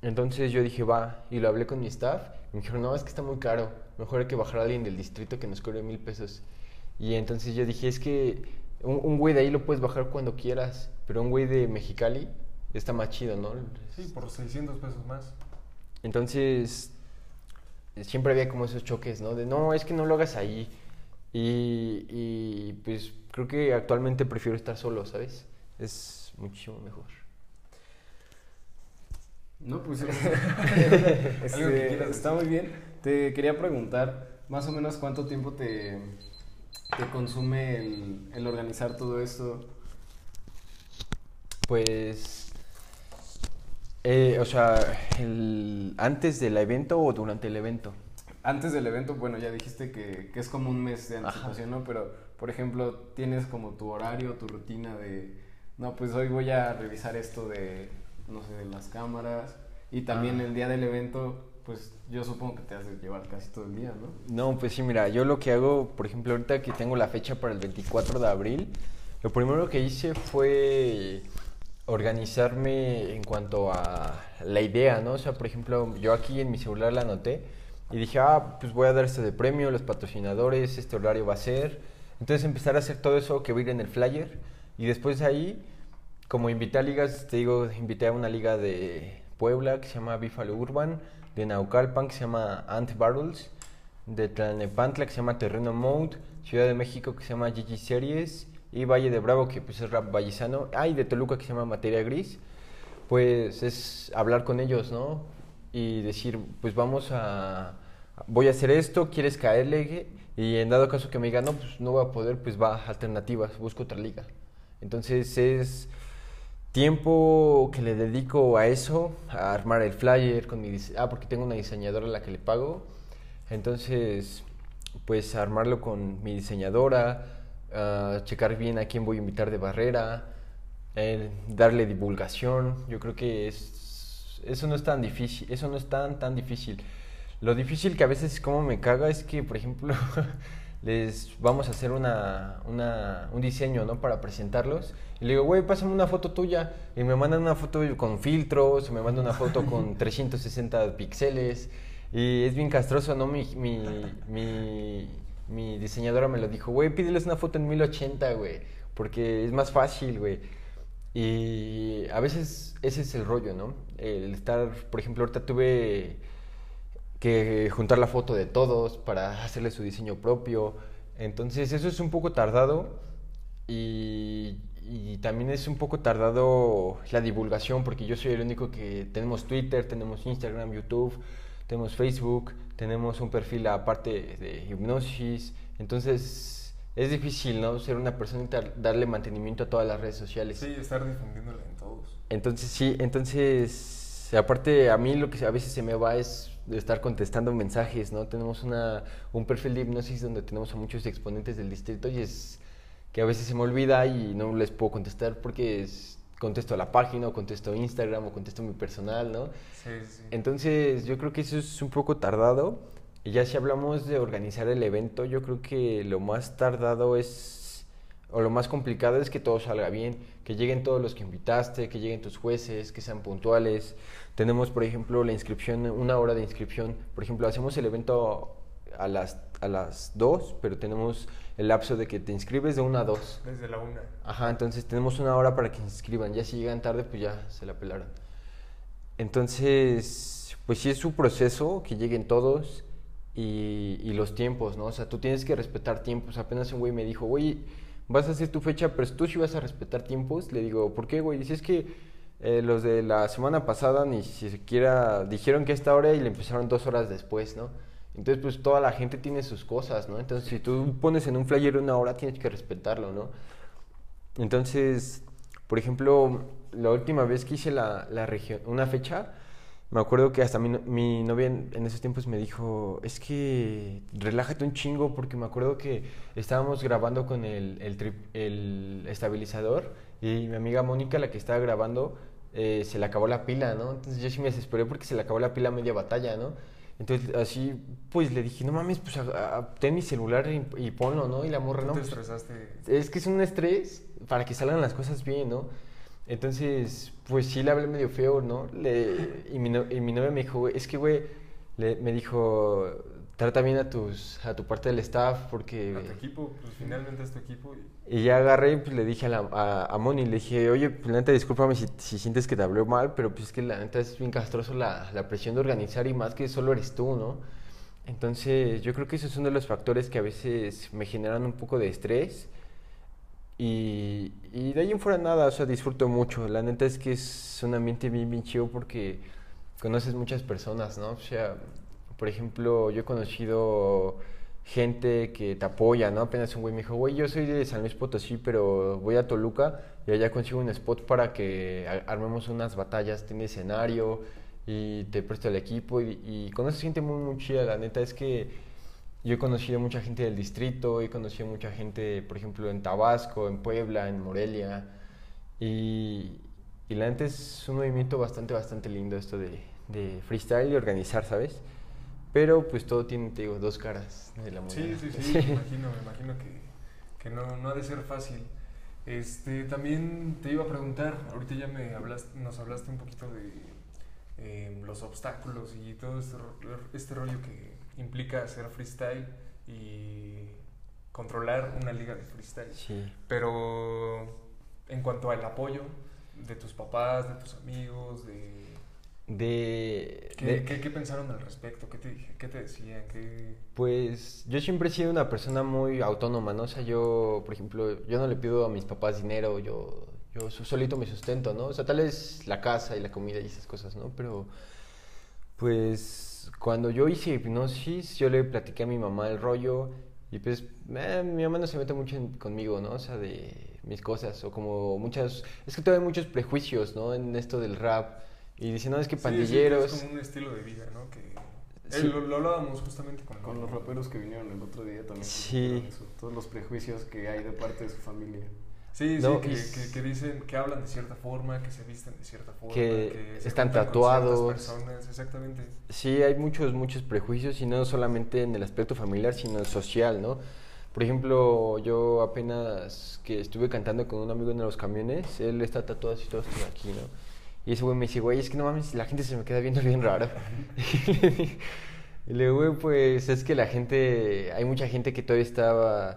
Entonces yo dije, va, y lo hablé con mi staff y me dijeron, no, es que está muy caro, mejor hay que bajar a alguien del distrito que nos cobre mil pesos. Y entonces yo dije, es que un, un güey de ahí lo puedes bajar cuando quieras, pero un güey de Mexicali está más chido, ¿no? Sí, por 600 pesos más. Entonces siempre había como esos choques, ¿no? De no, es que no lo hagas ahí. Y, y, pues creo que actualmente prefiero estar solo, ¿sabes? Es muchísimo mejor. No, pues este, está muy bien. Te quería preguntar, más o menos cuánto tiempo te, te consume el, el organizar todo esto. Pues eh, o sea, el, ¿antes del evento o durante el evento? Antes del evento, bueno, ya dijiste que, que es como un mes de anticipación, Ajá. ¿no? Pero, por ejemplo, tienes como tu horario, tu rutina de, no, pues hoy voy a revisar esto de, no sé, de las cámaras. Y también ah. el día del evento, pues yo supongo que te has de llevar casi todo el día, ¿no? No, pues sí, mira, yo lo que hago, por ejemplo, ahorita que tengo la fecha para el 24 de abril, lo primero que hice fue organizarme en cuanto a la idea, ¿no? O sea, por ejemplo, yo aquí en mi celular la anoté y dije, ah, pues voy a dar este de premio, los patrocinadores, este horario va a ser. Entonces empezar a hacer todo eso que va ir en el flyer y después de ahí, como invité a ligas, te digo, invité a una liga de Puebla que se llama Bífalo Urban, de Naucalpan que se llama Ant Battles, de Tlalnepantla que se llama Terreno Mode, Ciudad de México que se llama GG Series y Valle de Bravo, que pues es rap vallisano, ah, y de Toluca que se llama Materia Gris, pues es hablar con ellos, ¿no? Y decir, pues vamos a, voy a hacer esto, ¿quieres caerle? Y en dado caso que me diga, no, pues no voy a poder, pues va, alternativas, busco otra liga. Entonces es tiempo que le dedico a eso, a armar el flyer con mi ah, porque tengo una diseñadora a la que le pago. Entonces, pues armarlo con mi diseñadora, ah, checar bien a quién voy a invitar de barrera, eh, darle divulgación. Yo creo que es, eso no es tan difícil, eso no es tan tan difícil. Lo difícil que a veces como me caga es que, por ejemplo, les vamos a hacer una, una- un diseño, ¿no? Para presentarlos. Y le digo, güey, pásame una foto tuya. Y me mandan una foto con filtros, o me mandan una foto con 360 píxeles. Y es bien castroso, ¿no? Mi, mi, mi, mi diseñadora me lo dijo, güey, pídeles una foto en 1080, güey. Porque es más fácil, güey. Y a veces ese es el rollo, ¿no? El estar, por ejemplo, ahorita tuve que juntar la foto de todos para hacerle su diseño propio. Entonces eso es un poco tardado y, y también es un poco tardado la divulgación porque yo soy el único que tenemos Twitter, tenemos Instagram, YouTube, tenemos Facebook, tenemos un perfil aparte de hipnosis. Entonces es difícil, ¿no? Ser una persona y dar- darle mantenimiento a todas las redes sociales. Sí, estar difundiéndola en todos. Entonces sí, entonces aparte a mí lo que a veces se me va es de estar contestando mensajes, ¿no? Tenemos una, un perfil de hipnosis donde tenemos a muchos exponentes del distrito y es que a veces se me olvida y no les puedo contestar porque es- contesto a la página o contesto Instagram o contesto mi personal, ¿no? Sí, sí. Entonces yo creo que eso es un poco tardado. Y ya si hablamos de organizar el evento, yo creo que lo más tardado es, o lo más complicado es que todo salga bien, que lleguen todos los que invitaste, que lleguen tus jueces, que sean puntuales. Tenemos, por ejemplo, la inscripción, una hora de inscripción. Por ejemplo, hacemos el evento a las, a las 2, pero tenemos el lapso de que te inscribes de 1 a 2. Desde la una. Ajá, entonces tenemos una hora para que se inscriban. Ya si llegan tarde, pues ya se la pelaron. Entonces, pues sí es su proceso, que lleguen todos y, y los tiempos, ¿no? O sea, tú tienes que respetar tiempos. Apenas un güey me dijo, güey, vas a hacer tu fecha, pero tú sí vas a respetar tiempos. Le digo, ¿por qué, güey? Dice, es que eh, los de la semana pasada ni siquiera dijeron que esta hora y le empezaron dos horas después, ¿no? Entonces, pues toda la gente tiene sus cosas, ¿no? Entonces, si tú pones en un flyer una hora, tienes que respetarlo, ¿no? Entonces, por ejemplo, la última vez que hice la, la región, una fecha, me acuerdo que hasta mi, mi novia en, en esos tiempos me dijo, es que relájate un chingo, porque me acuerdo que estábamos grabando con el, el, trip- el estabilizador y mi amiga Mónica, la que estaba grabando, eh, se le acabó la pila, ¿no? Entonces yo sí me desesperé porque se le acabó la pila a media batalla, ¿no? Entonces así, pues le dije, no mames, pues a- a- ten mi celular y, y ponlo, ¿no? Y la morra, ¿Tú no, te pues, estresaste? es que es un estrés para que salgan las cosas bien, ¿no? Entonces, pues sí le hablé medio feo, ¿no? Le, y, mi no- y mi novia me dijo, es que, güey, le- me dijo, trata bien a, tus, a tu parte del staff porque... A tu equipo, pues finalmente es tu equipo. Y... Y ya agarré y pues, le dije a, la, a, a Moni, le dije, oye, pues la neta, discúlpame si, si sientes que te hablé mal, pero pues es que la neta es bien castroso la, la presión de organizar y más que solo eres tú, ¿no? Entonces, yo creo que esos son de los factores que a veces me generan un poco de estrés. Y, y de ahí en fuera nada, o sea, disfruto mucho. La neta es que es un ambiente bien, bien chido porque conoces muchas personas, ¿no? O sea, por ejemplo, yo he conocido gente que te apoya, ¿no? Apenas un güey me dijo, güey, yo soy de San Luis Potosí, pero voy a Toluca y allá consigo un spot para que armemos unas batallas, tiene escenario y te presto el equipo y, y conoces gente muy, muy chida. La neta es que yo he conocido mucha gente del distrito, he conocido mucha gente, por ejemplo, en Tabasco, en Puebla, en Morelia. Y, la neta es un movimiento bastante, bastante lindo esto de freestyle y organizar, ¿sabes? Pero pues todo tiene, te digo, dos caras de la moneda. Sí, sí, sí, me imagino, me imagino que, que no, no ha de ser fácil. Este, también te iba a preguntar, ahorita ya me hablaste, nos hablaste un poquito de eh, los obstáculos y todo este, este rollo que implica hacer freestyle y controlar una liga de freestyle. Sí. Pero en cuanto al apoyo de tus papás, de tus amigos, de De, ¿Qué, de- qué- qué pensaron al respecto? ¿Qué te, dije- qué te decían? ¿Qué... Pues yo siempre he sido una persona muy autónoma, ¿no? O sea, yo, por ejemplo, yo no le pido a mis papás dinero, yo, yo so- solito me sustento, ¿no? O sea, tal vez la casa y la comida y esas cosas, ¿no? Pero, pues, cuando yo hice hipnosis, yo le platiqué a mi mamá el rollo y pues eh, mi mamá no se mete mucho en- conmigo, ¿no? O sea, de mis cosas o como muchas... Es que todavía hay muchos prejuicios, ¿no? En esto del rap y dicen, no, es que Sí, sí, que pandilleros... es como un estilo de vida, ¿no? Que eh, Sí. lo, lo hablábamos justamente con, Con los raperos que vinieron el otro día también. Sí. eso, todos los prejuicios que hay de parte de su familia. Sí, No, sí, que, y- que, que dicen, que hablan de cierta forma, que se visten de cierta forma, Que se están tatuados. personas, exactamente. Sí, hay muchos, muchos prejuicios y no solamente en el aspecto familiar, sino social, ¿no? Por ejemplo, yo apenas que estuve cantando con un amigo en los camiones, él está tatuado así todo esto aquí, ¿no? Y ese güey me dice, güey, es que no mames, la gente se me queda viendo bien raro. y le digo, güey, pues es que la gente, hay mucha gente que todavía estaba,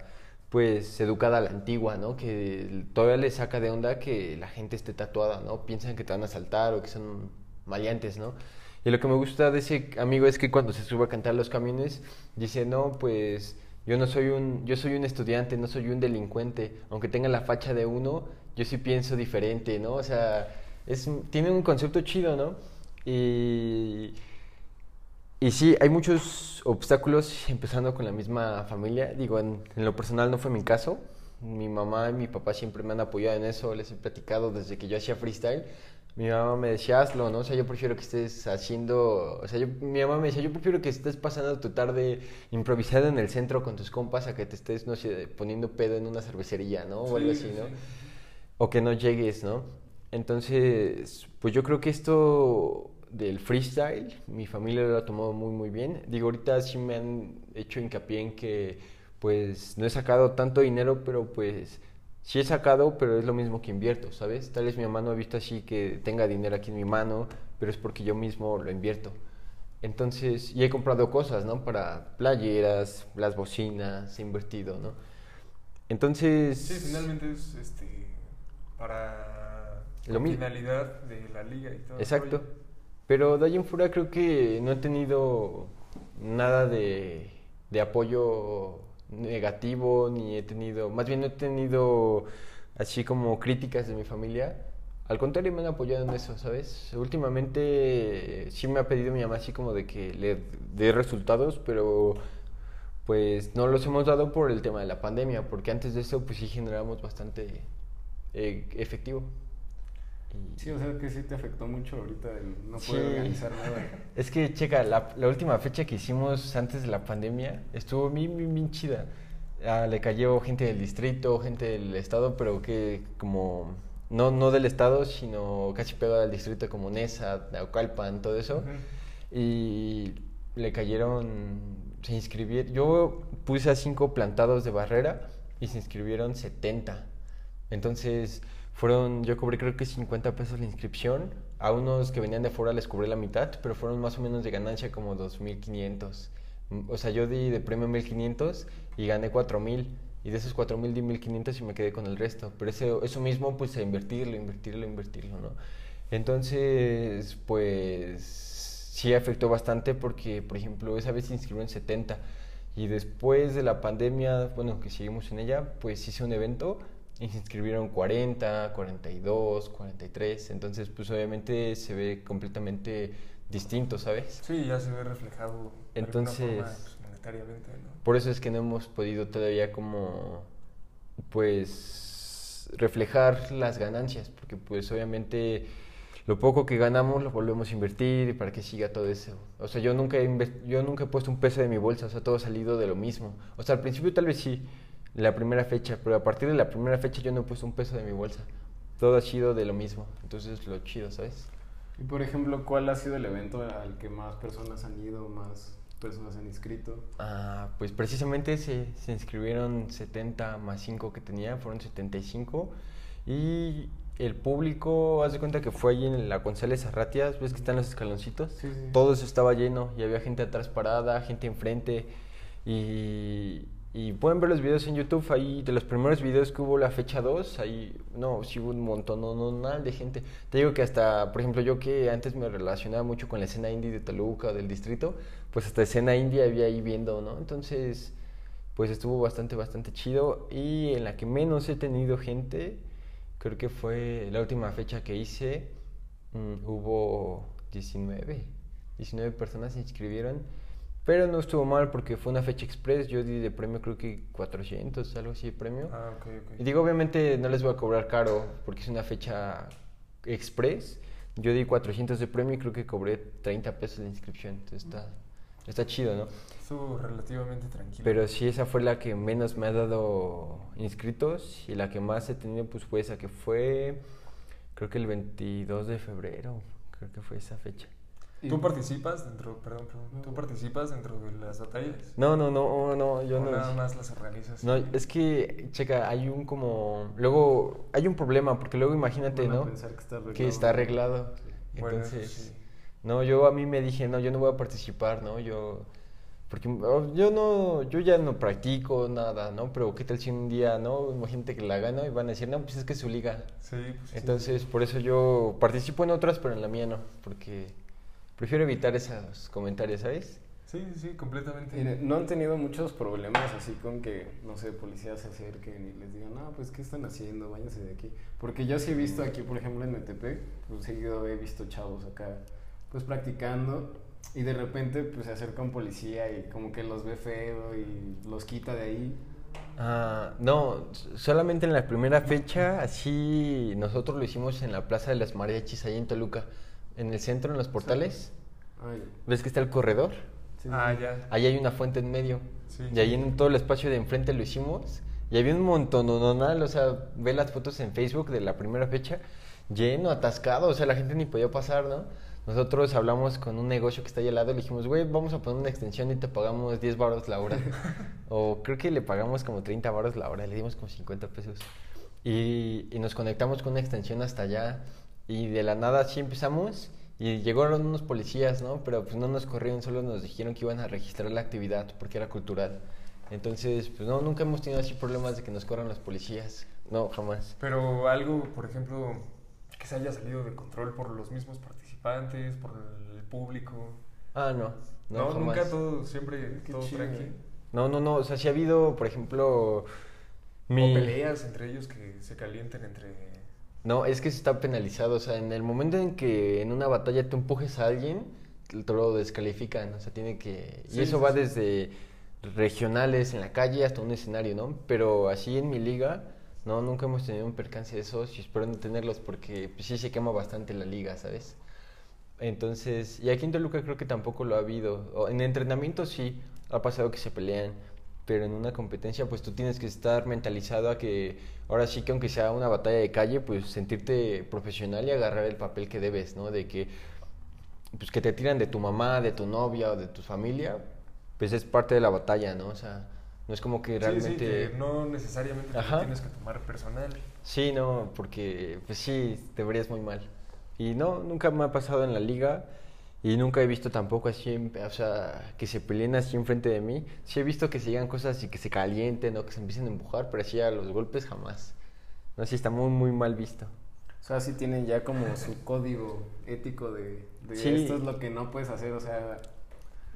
pues, educada a la antigua, ¿no? Que todavía le saca de onda que la gente esté tatuada, ¿no? Piensan que te van a asaltar o que son maleantes, ¿no? Y lo que me gusta de ese amigo es que cuando se sube a cantar los camiones, dice, no, pues yo no soy un, yo soy un estudiante, no soy un delincuente, aunque tenga la facha de uno, yo sí pienso diferente, ¿no? O sea, es, tiene un concepto chido, ¿no? Y, y sí, hay muchos obstáculos, empezando con la misma familia. Digo, en, en lo personal no fue mi caso. Mi mamá y mi papá siempre me han apoyado en eso, les he platicado desde que yo hacía freestyle. Mi mamá me decía, hazlo, ¿no? O sea, yo prefiero que estés haciendo... O sea, yo- mi mamá me decía, yo prefiero que estés pasando tu tarde improvisada en el centro con tus compas a que te estés, no sé, poniendo pedo en una cervecería, ¿no? O algo Sí, así, sí, ¿no? sí. o que no llegues, ¿no? Entonces, pues yo creo que esto del freestyle, mi familia lo ha tomado muy, muy bien. Digo, ahorita sí me han hecho hincapié en que, pues, no he sacado tanto dinero, pero pues, sí he sacado, pero es lo mismo que invierto, ¿sabes? Tal vez mi mamá no ha visto así que tenga dinero aquí en mi mano, pero es porque yo mismo lo invierto. Entonces, y he comprado cosas, ¿no? Para playeras, las bocinas, he invertido, ¿no? Entonces... Sí, finalmente es este, para Lo mi- finalidad de la liga y todo. Exacto. Pero en fuera creo que no he tenido nada de, de apoyo negativo, ni he tenido, más bien no he tenido así como críticas de mi familia. Al contrario, me han apoyado en eso, ¿sabes? Últimamente sí me ha pedido mi mamá así como de que le dé resultados, pero pues no los hemos dado por el tema de la pandemia, porque antes de eso pues sí generamos bastante eh, efectivo. Y- Sí, o sea que sí te afectó mucho ahorita el no Sí. poder organizar nada. Es que, checa, la, la última fecha que hicimos antes de la pandemia estuvo bien, bien, bien chida. Ah, le cayó gente del distrito, gente del estado, pero que como, no, no del estado, sino casi pegado al distrito como Nesa, Naucalpan, todo eso. Y le cayeron, se inscribieron, yo puse a cinco plantados de barrera y se inscribieron 70. Entonces fueron, yo cobré creo que 50 pesos la inscripción. A unos que venían de fuera les cobré la mitad, pero fueron más o menos de ganancia como 2.500. Mm, O sea, yo di de premio 1.500 y gané 4.000. Y de esos 4.000 di 1.500 y me quedé con el resto. Pero eso, eso mismo, pues a invertirlo, invertirlo, invertirlo, ¿no? Entonces, pues sí afectó bastante porque, por ejemplo, esa vez se inscribieron 70 y después de la pandemia, bueno, que seguimos en ella, pues hice un evento y se inscribieron 40, 42, 43, entonces pues obviamente se ve completamente distinto, ¿sabes? Sí, ya se ve reflejado de Entonces- alguna forma, pues, monetariamente, ¿no? Por eso es que no hemos podido todavía como, pues, reflejar las ganancias, porque pues obviamente lo poco que ganamos lo volvemos a invertir y para que siga todo eso. O sea, yo nunca he, yo nunca he puesto un peso de mi bolsa, o sea, todo ha salido de lo mismo. O sea, al principio tal vez sí, la primera fecha, pero a partir de la primera fecha yo no puesto un peso de mi bolsa. Todo ha sido de lo mismo, entonces lo chido, ¿sabes? Y por ejemplo, ¿cuál ha sido el evento al que más personas han ido, más personas han inscrito? Ah, pues precisamente se, se inscribieron 70 más 5 que tenía, fueron 75. Y el público, haz de cuenta que fue ahí en la González Arratias, ves que están los escaloncitos. Sí, sí. Todo eso estaba lleno y había gente atrás parada, gente enfrente. Y, Y pueden ver los videos en YouTube, ahí de los primeros videos que hubo la fecha 2, ahí, no, sí hubo un montón, no, no, de gente. Te digo que hasta, por ejemplo, yo que antes me relacionaba mucho con la escena indie de Toluca, del distrito, pues hasta escena indie había ahí viendo, ¿no? Entonces, pues estuvo bastante, bastante chido. Y en la que menos he tenido gente, creo que fue la última fecha que hice, mm, hubo 19, 19 personas se inscribieron. Pero no estuvo mal porque fue una fecha express. Yo di de premio creo que 400, algo así de premio. Ah, ok, ok. Y digo, obviamente no les voy a cobrar caro porque es una fecha express. Yo di 400 de premio y creo que cobré 30 pesos de inscripción. Entonces está, está chido, ¿no? Estuvo relativamente tranquilo. Pero sí, esa fue la que menos me ha dado inscritos y la que más he tenido pues fue esa que fue, creo que el 22 de febrero, creo que fue esa fecha. ¿Tú participas dentro, perdón, perdón, ¿tú participas dentro de las batallas? No, no, no, no, yo ¿O no. nada más las organizas? No, es que, checa, hay un como... Luego, hay un problema, porque luego imagínate, Van a ¿no? pensar que está arreglado. Que está arreglado. Bueno, eso Entonces, sí. no, yo a mí me dije, no, yo no voy a participar, ¿no? Yo... Porque oh, yo no, yo ya no practico nada, ¿no? Pero qué tal si un día, ¿no? Imagínate que la gano y van a decir, no, pues es que es su liga. Sí, pues sí. Entonces, por eso yo participo en otras, pero en la mía no, porque prefiero evitar esos comentarios, ¿sabes? Sí, sí, sí, completamente. Mire, ¿No han tenido muchos problemas así con que, no sé, policías se acerquen y les digan, no, pues, ¿qué están haciendo? Váyanse de aquí. Porque yo sí he visto aquí, por ejemplo, en Metepec, pues seguido he visto chavos acá, pues, practicando y de repente, pues, se acerca un policía y como que los ve feo y los quita de ahí. Ah, no, solamente en la primera fecha, así nosotros lo hicimos en la Plaza de las Mariachis, ahí en Toluca, en el centro, en los portales. Ay, ¿Ves que está el corredor? sí, ah, sí. ya. Ahí hay una fuente en medio. Sí. Y ahí en todo el espacio de enfrente lo hicimos. Y había un montón, o sea, ve las fotos en Facebook de la primera fecha, lleno, atascado, o sea, la gente ni podía pasar, ¿no? Nosotros hablamos con un negocio que está ahí al lado y le dijimos, güey, vamos a poner una extensión y te pagamos 10 baros la hora. o creo que le pagamos como 30 baros la hora, le dimos como 50 pesos. Y, y nos conectamos con una extensión hasta allá. Y de la nada así empezamos. Y llegaron unos policías, ¿no? Pero pues no nos corrieron, solo nos dijeron que iban a registrar la actividad porque era cultural. Entonces, pues no, nunca hemos tenido así problemas de que nos corran los policías. No, jamás. Pero algo, por ejemplo, que se haya salido de control por los mismos participantes, por el público. Ah, no. No, No, jamás. nunca todo, siempre Qué todo chido, tranqui. eh. No, no, no. O sea, sí ha habido, por ejemplo, mi... O peleas entre ellos que se calienten entre... No, es que se está penalizado. O sea, en el momento en que en una batalla tú empujes a alguien, te lo descalifican. O sea, tiene que... Y eso sí, va sí. desde regionales en la calle hasta un escenario, ¿no? Pero así en mi liga, no, nunca hemos tenido un percance de esos y espero no tenerlos porque pues, sí se quema bastante la liga, ¿sabes? Entonces, y aquí en Toluca creo que tampoco lo ha habido. O en entrenamiento sí, ha pasado que se pelean, pero en una competencia pues tú tienes que estar mentalizado a que ahora sí que aunque sea una batalla de calle, pues sentirte profesional y agarrar el papel que debes, ¿no? De que pues que te tiran de tu mamá, de tu novia o de tu familia, pues es parte de la batalla, ¿no? O sea, no es como que realmente... sí, que no necesariamente te lo tienes que tomar personal. Sí, no, porque pues sí, te verías muy mal. Y no, nunca me ha pasado en la liga y nunca he visto tampoco así, o sea, que se peleen así enfrente de mí. Sí he visto que se digan cosas y que se calienten o que se empiecen a empujar, pero así a los golpes jamás. No sé, está muy, muy mal visto. O sea, sí tienen ya como su código ético de, de Sí. esto es lo que no puedes hacer, o sea...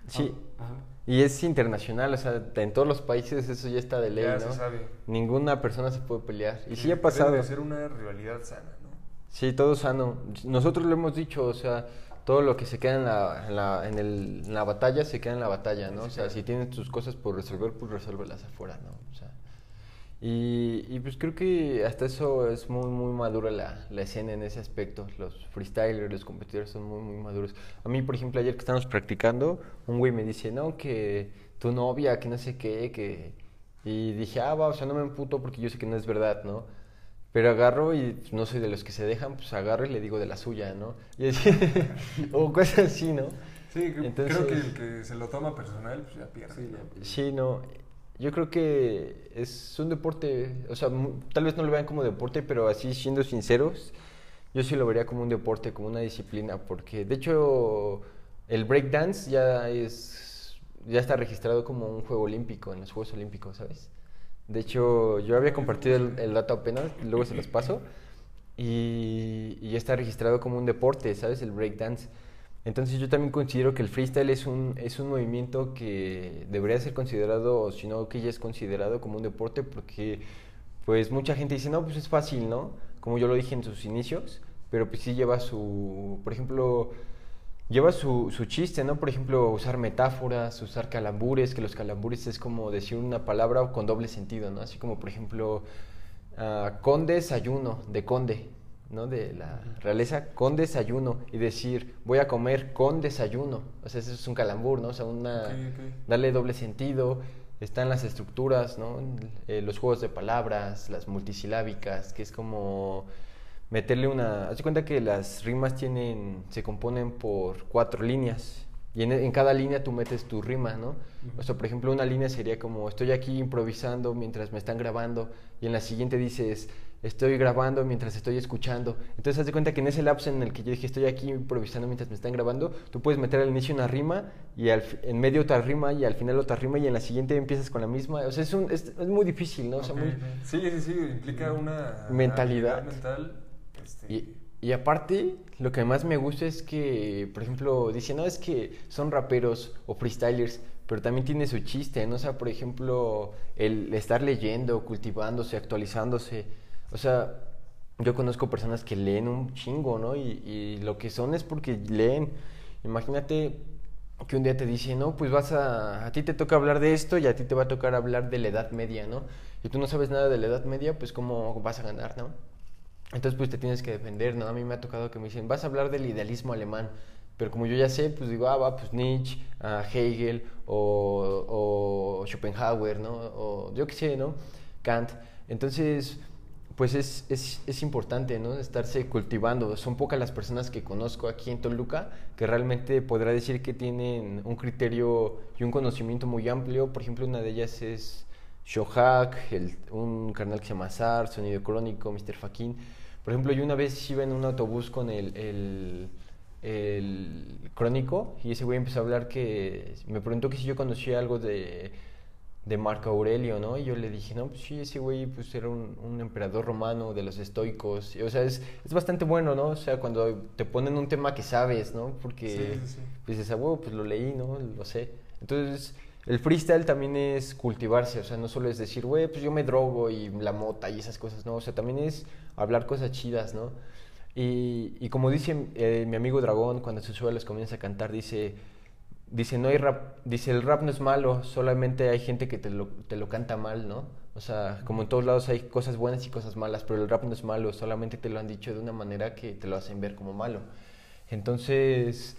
Sí. ah, ajá. Y es internacional, o sea, en todos los países eso ya está de ley, ya ¿no? se sabe. Ninguna persona se puede pelear. Y Que sí ha debe pasado. de ser una rivalidad sana, ¿no? Sí, todo sano. Nosotros lo hemos dicho, o sea, todo lo que se queda en la, en la, en el- en la batalla se queda en la batalla, ¿no? O sea, si tienes tus cosas por resolver, pues resuélvelas afuera, ¿no? O sea, y, y pues creo que hasta eso es muy, muy madura la, la escena en ese aspecto. Los freestylers, los competidores son muy, muy maduros. A mí, por ejemplo, ayer que estábamos practicando, un güey me dice, no, que tu novia, que no sé qué, que... Y dije, ah, va, o sea, no me emputo porque yo sé que no es verdad, ¿no? Pero agarro y no soy de los que se dejan, pues agarro y le digo de la suya, ¿no? Y así, o cosas así, ¿no? Sí, Entonces- creo que el que se lo toma personal, pues ya pierde. Sí, ¿no? ya. Sí, no. Yo creo que es un deporte, o sea, tal vez no lo vean como deporte, pero así siendo sinceros, yo sí lo vería como un deporte, como una disciplina, porque de hecho el breakdance ya es ya está registrado como un juego olímpico en los Juegos Olímpicos, ¿sabes? De hecho, yo había compartido el, dato apenas, luego se los paso, y, y ya está registrado como un deporte, ¿sabes? El breakdance. Entonces yo también considero que el freestyle es un, es un movimiento que debería ser considerado, o si no, que ya es considerado como un deporte, porque pues mucha gente dice, no, pues es fácil, ¿no? Como yo lo dije en sus inicios, pero pues sí lleva su, por ejemplo, lleva su, su chiste, ¿no? Por ejemplo, usar metáforas, usar calambures, que los calambures es como decir una palabra con doble sentido, ¿no? Así como, por ejemplo, ah, con desayuno, de conde, ¿no? De la realeza, con desayuno, y decir, voy a comer con desayuno. O sea, eso es un calambur, ¿no? O sea, una, Ok, ok. darle doble sentido. Están las estructuras, ¿no? Eh, los juegos de palabras, las multisilábicas, que es como meterle una... Haz cuenta que las rimas tienen, se componen por cuatro líneas. Y en, en cada línea tú metes tu rima, ¿no? O sea, por ejemplo, una línea sería como, estoy aquí improvisando mientras me están grabando. Y en la siguiente dices, estoy grabando mientras estoy escuchando. Entonces, haz de cuenta que en ese lapso en el que yo dije, estoy aquí improvisando mientras me están grabando, tú puedes meter al inicio una rima y al, en medio otra rima y al final otra rima y en la siguiente empiezas con la misma. O sea, es, un, es, es muy difícil, ¿no? O sea, Ok, muy... Sí, sí, sí, implica una Mentalidad. mental. Este, Y, y aparte, lo que más me gusta es que, por ejemplo, dicen, no, es que son raperos o freestylers, pero también tiene su chiste, ¿no? O sea, por ejemplo, el estar leyendo, cultivándose, actualizándose. O sea, yo conozco personas que leen un chingo, ¿no? Y, y lo que son es porque leen. Imagínate que un día te dicen, no, pues vas a, a ti te toca hablar de esto y a ti te va a tocar hablar de la Edad Media, ¿no? Y tú no sabes nada de la Edad Media, pues cómo vas a ganar, ¿no? Entonces, pues te tienes que defender, ¿no? A mí me ha tocado que me dicen, vas a hablar del idealismo alemán. Pero como yo ya sé, pues digo, ah, va, pues Nietzsche, ah, Hegel o, o Schopenhauer, ¿no? O yo qué sé, ¿no? Kant. Entonces, pues es, es, es importante, ¿no? Estarse cultivando. Son pocas las personas que conozco aquí en Toluca que realmente podrá decir que tienen un criterio y un conocimiento muy amplio. Por ejemplo, una de ellas es Shohak, el- un canal que se llama SAR, Sonido Crónico, Mr. Fakin. Por ejemplo, yo una vez iba en un autobús con el, el, el crónico y ese güey empezó a hablar que me preguntó que si yo conocía algo de, de Marco Aurelio, ¿no? Y yo le dije, no, pues sí, ese güey pues era un, un emperador romano de los estoicos. Y, o sea, es, es bastante bueno, ¿no? O sea, cuando te ponen un tema que sabes, ¿no? Porque Sí, sí, sí. pues dices, ah, huevo, pues lo leí, ¿no? Lo sé. Entonces, el freestyle también es cultivarse, o sea, no solo es decir, güey, pues yo me drogo y la mota y esas cosas, ¿no? O sea, también es hablar cosas chidas, ¿no? Y, como dice eh, mi amigo Dragón, cuando se sube a los comienza a cantar, dice, dice, no hay rap, dice, el rap no es malo, solamente hay gente que te lo, te lo canta mal, ¿no? O sea, como en todos lados hay cosas buenas y cosas malas, pero el rap no es malo, solamente te lo han dicho de una manera que te lo hacen ver como malo. Entonces,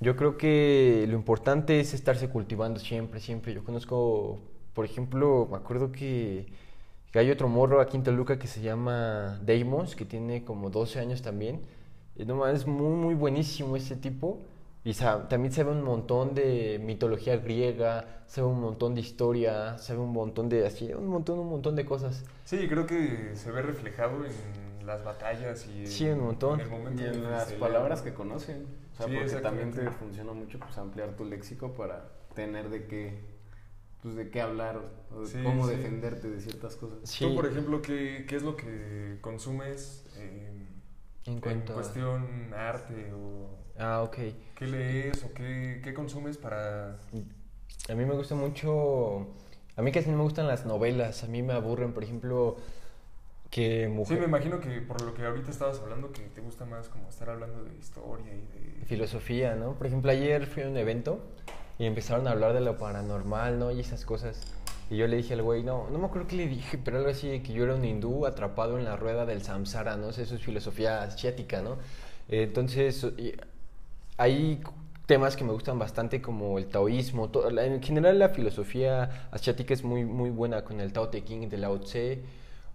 yo creo que lo importante es estarse cultivando siempre, siempre. Yo conozco, por ejemplo, me acuerdo que, que hay otro morro aquí en Toluca que se llama Deimos, que tiene como 12 años también. Y no es muy, muy buenísimo ese tipo. Y sa- también sabe un montón de mitología griega, sabe un montón de historia, sabe un montón de así, un montón, un montón de cosas. Sí, creo que se ve reflejado en las batallas y Sí, un montón. en el momento Y en que las palabras que conocen. O sea, Sí, porque también te funciona mucho pues ampliar tu léxico para tener de qué pues de qué hablar o de Sí, cómo sí. defenderte de ciertas cosas. Sí. Tú, por ejemplo, ¿qué, qué es lo que consumes eh, En en, cuanto a- cuestión arte o Ah, ok. qué lees o qué, qué consumes para... A mí me gusta mucho. A mí casi no me gustan las novelas. A mí me aburren, por ejemplo, que Sí, mujer. me imagino que por lo que ahorita estabas hablando, que te gusta más como estar hablando de historia y de... filosofía, ¿no? Por ejemplo, ayer fui a un evento y empezaron a hablar de lo paranormal, ¿no? Y esas cosas. Y yo le dije al güey, no, no me acuerdo qué le dije, pero algo así de que yo era un hindú atrapado en la rueda del samsara, ¿no? Eso es filosofía asiática, ¿no? Entonces, hay temas que me gustan bastante como el taoísmo. to- la- en general la filosofía asiática es muy, muy buena con el Tao Te Ching de Lao Tse.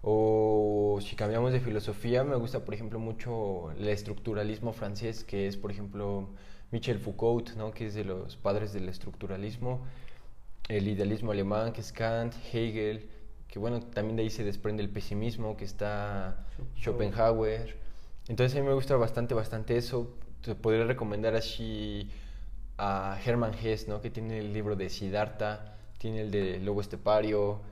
O si cambiamos de filosofía, me gusta, por ejemplo, mucho el estructuralismo francés, que es, por ejemplo, Michel Foucault, ¿no? que es de los padres del estructuralismo. El idealismo alemán, que es Kant, Hegel, que bueno, también de ahí se desprende el pesimismo, que está Schopenhauer. Entonces a mí me gusta bastante, bastante eso. Te podría recomendar así a Hermann Hesse, ¿no? Que tiene el libro de Siddhartha, tiene el de Lobo Estepario.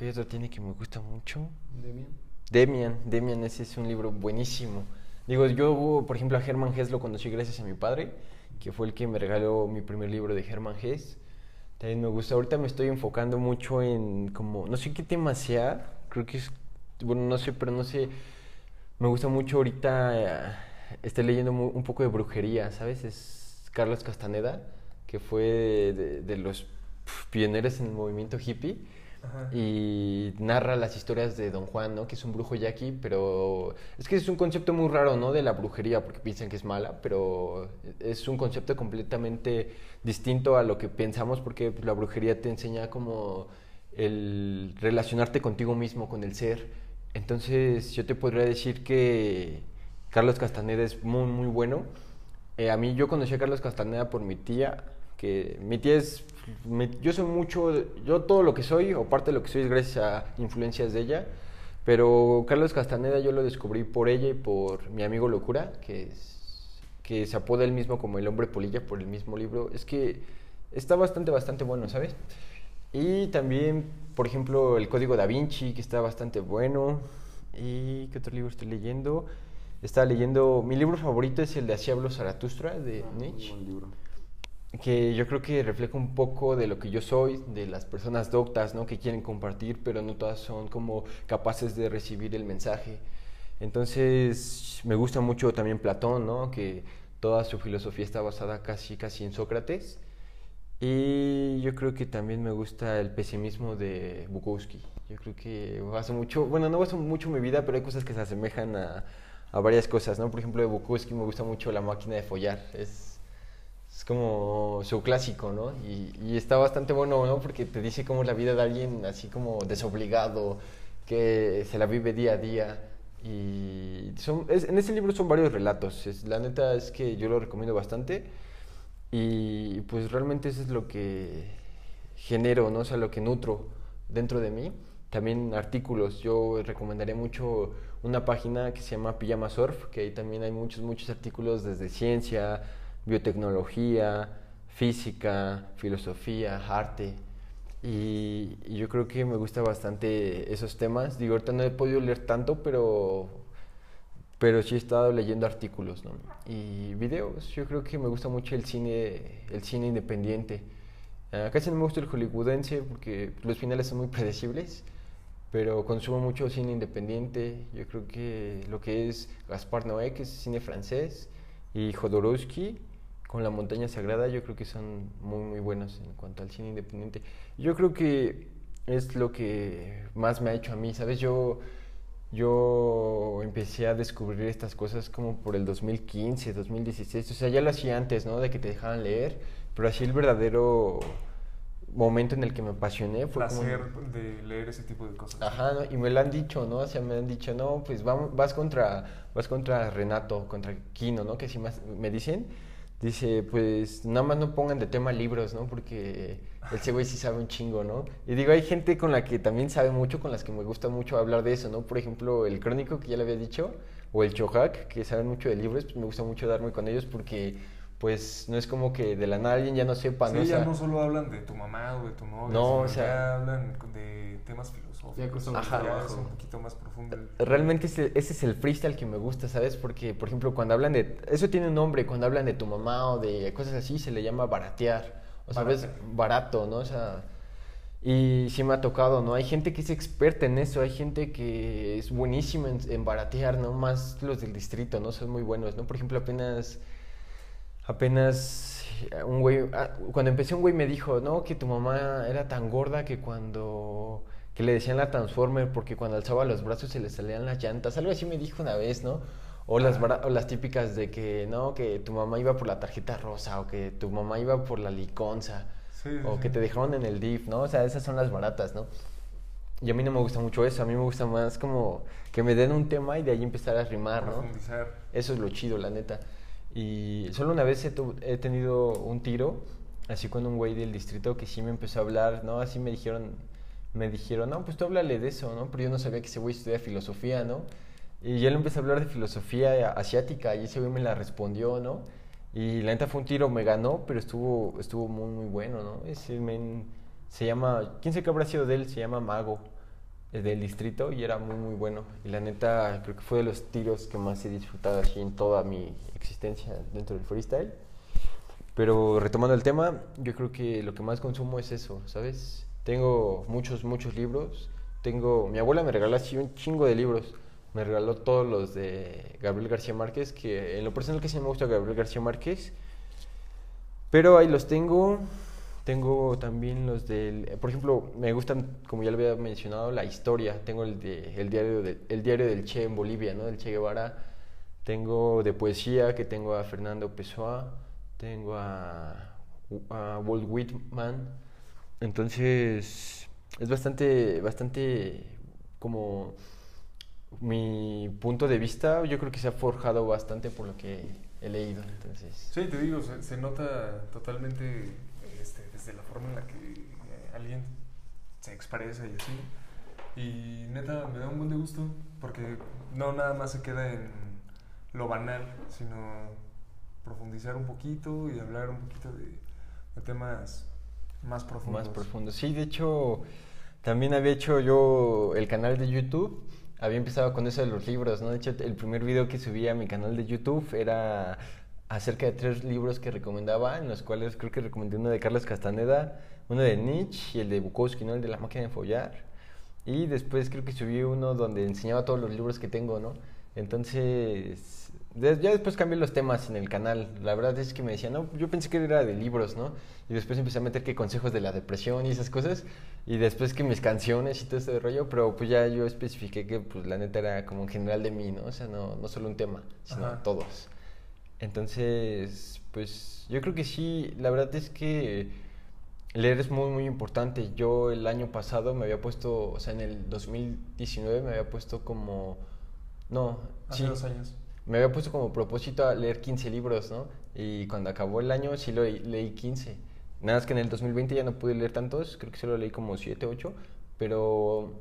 ¿Qué otro tiene que me gusta mucho? Demian. Demian, Demian, ese es un libro buenísimo. Digo, yo, por ejemplo, a Hermann Hesse lo conocí gracias a mi padre, que fue el que me regaló mi primer libro de Hermann Hesse. También me gusta, ahorita me estoy enfocando mucho en como, no sé qué tema sea, creo que es, bueno, no sé, pero no sé, me gusta mucho ahorita, eh, estoy leyendo mu- un poco de brujería, ¿sabes? Es Carlos Castaneda, que fue de, de los pioneros en el movimiento hippie Y narra las historias de Don Juan, ¿no? Que es un brujo yaqui, pero es que es un concepto muy raro, ¿no? De la brujería, porque piensan que es mala, pero es un concepto completamente distinto a lo que pensamos, porque pues, la brujería te enseña como el relacionarte contigo mismo, con el ser. Entonces, yo te podría decir que Carlos Castaneda es muy, muy bueno. Eh, a mí yo conocí a Carlos Castaneda por mi tía, que mi tía es, yo soy mucho, yo todo lo que soy o parte de lo que soy es gracias a influencias de ella, pero Carlos Castaneda yo lo descubrí por ella y por mi amigo Locura, que, es- que se apoda él mismo como el hombre polilla por el mismo libro. Es que está bastante, bastante bueno, ¿sabes? Y también, por ejemplo, el Código da Vinci, que está bastante bueno. ¿Y qué otro libro estoy leyendo? Estaba leyendo, mi libro favorito es el de Así habló Zaratustra, de Ah, Nietzsche buen libro. Que yo creo que refleja un poco de lo que yo soy, de las personas doctas, ¿no? Que quieren compartir, pero no todas son como capaces de recibir el mensaje. Entonces, me gusta mucho también Platón, ¿no? Que toda su filosofía está basada casi, casi en Sócrates. Y yo creo que también me gusta el pesimismo de Bukowski. Yo creo que baso mucho, bueno, no baso mucho mi vida, pero hay cosas que se asemejan a, a varias cosas, ¿no? Por ejemplo, de Bukowski me gusta mucho La máquina de follar. Es como su clásico, ¿no? Y, y está bastante bueno, ¿no? Porque te dice cómo es la vida de alguien así como desobligado, que se la vive día a día. Y son, es- en ese libro son varios relatos. Es- la neta es que yo lo recomiendo bastante. Y pues realmente eso es lo que genero, ¿no? O sea, lo que nutro dentro de mí. También artículos. Yo recomendaría mucho una página que se llama Pijama Surf, que ahí también hay muchos, muchos artículos desde ciencia, biotecnología, física, filosofía, arte. Y, yo creo que me gusta bastante esos temas. Digo, ahorita no he podido leer tanto, pero, pero sí he estado leyendo artículos. Y videos. Yo creo que me gusta mucho el cine, el cine independiente. Ah, casi no me gusta el hollywoodense porque los finales son muy predecibles, pero consumo mucho cine independiente. Yo creo que lo que es Gaspar Noé, que es cine francés, y Jodorowsky con La montaña sagrada, yo creo que son muy muy buenos en cuanto al cine independiente. Yo creo que es lo que más me ha hecho a mí, ¿sabes? Yo yo empecé a descubrir estas cosas como por el 2015, 2016, o sea, ya lo hacía antes, ¿no? De que te dejaban leer, pero así el verdadero momento en el que me apasioné fue como... placer de leer ese tipo de cosas. Ajá, ¿no? y me lo han dicho, ¿no? O sea, me han dicho, no, pues vamos, vas contra, vas contra Renato, contra Kino, ¿no? Que así más me dicen. Dice, pues nada más no pongan de tema libros, ¿no? Porque ese güey sí sabe un chingo, ¿no? Y digo, hay gente con la que también sabe mucho, con las que me gusta mucho hablar de eso, ¿no? Por ejemplo, el Crónico, que ya le había dicho, o el Chohac, que saben mucho de libros, pues me gusta mucho darme con ellos porque, pues, no es como que de la nada alguien ya no sepa, Sí, ¿no? Ya sea, no solo hablan de tu mamá o de tu novia, No, sino o sea- ya hablan de temas filosóficos. Ya cosas más Ya es trabajo. un poquito más profundo. Realmente ese, ese es el freestyle que me gusta, ¿sabes? Porque, por ejemplo, cuando hablan de... Eso tiene un nombre, cuando hablan de tu mamá o de cosas así, se le llama baratear. O sea, ves, barato, ¿no? O sea... Y sí me ha tocado, ¿no? Hay gente que es experta en eso, hay gente que es buenísima en, en baratear, ¿no? Más los del distrito, ¿no? Son muy buenos, ¿no? Por ejemplo, apenas... Apenas un güey... ah, Cuando empecé un güey me dijo, no, que tu mamá era tan gorda que cuando... Que le decían la Transformer porque cuando alzaba los brazos se le salían las llantas. Algo así me dijo una vez, ¿no? O las, o las típicas de que, no, que tu mamá iba por la tarjeta rosa o que tu mamá iba por la liconza Sí, o sí. que te dejaron en el DIF, ¿no? O sea, esas son las baratas, ¿no? Y a mí no me gusta mucho eso, a mí me gusta más como que me den un tema y de ahí empezar a rimar, ¿no? Eso es lo chido, la neta. Y solo una vez he, tenido un tiro, así con un güey del distrito que sí me empezó a hablar, ¿no? Así me dijeron, me dijeron, no, pues tú háblale de eso, ¿no? Pero yo no sabía que ese güey estudia filosofía, ¿no? Y yo le empecé a hablar de filosofía asiática y ese güey me la respondió, ¿no? Y la neta fue un tiro, me ganó, pero estuvo, estuvo muy, muy bueno, ¿no? Ese men se llama, ¿quién sé qué habrá sido de él? Se llama Mago, del distrito y era muy, muy bueno. Y la neta, creo que fue de los tiros que más he disfrutado así en toda mi existencia dentro del freestyle. Pero retomando el tema, yo creo que lo que más consumo es eso, ¿sabes? Tengo muchos, muchos libros. Tengo, mi abuela me regaló así un chingo de libros. Me regaló todos los de Gabriel García Márquez, que en lo personal que sí me gusta Gabriel García Márquez. Pero ahí los tengo. Tengo también los del, por ejemplo, me gustan, como ya lo había mencionado, la historia. Tengo el de el diario el diario del Che en Bolivia, ¿no? Del Che Guevara. Tengo de poesía que tengo a Fernando Pessoa, tengo a, a Walt Whitman. Entonces, es bastante bastante como mi punto de vista, yo creo que se ha forjado bastante por lo que he leído, entonces. Sí, te digo, se nota totalmente este, la forma en la que eh, alguien se expresa y así. Y neta, me da un buen de gusto, porque no nada más se queda en lo banal, sino profundizar un poquito y hablar un poquito de, de temas más profundos. Más profundos. Sí, de hecho, también había hecho yo el canal de YouTube. Había empezado con eso de los libros, ¿no? De hecho, el primer video que subí a mi canal de YouTube era acerca de tres libros que recomendaba, en los cuales creo que recomendé uno de Carlos Castaneda, uno de Nietzsche y el de Bukowski, ¿no? El de la máquina de follar. Y después creo que subí uno donde enseñaba todos los libros que tengo, ¿no? Entonces, ya después cambié los temas en el canal. La verdad es que me decían, no, yo pensé que era de libros, ¿no? Y después empecé a meter que consejos de la depresión y esas cosas. Y después que mis canciones y todo ese rollo, pero pues ya yo especifiqué que pues la neta era como en general de mí, ¿no? O sea, no, no solo un tema, sino Ajá. todos. Entonces, pues yo creo que sí, la verdad es que leer es muy, muy importante. Yo el año pasado me había puesto, o sea, en el 2019 me había puesto como, no, Hace sí, dos años. me había puesto como propósito a leer 15 libros, ¿no? Y cuando acabó el año sí lo leí 15. Nada más que en el 2020 ya no pude leer tantos, creo que solo leí como 7, 8, pero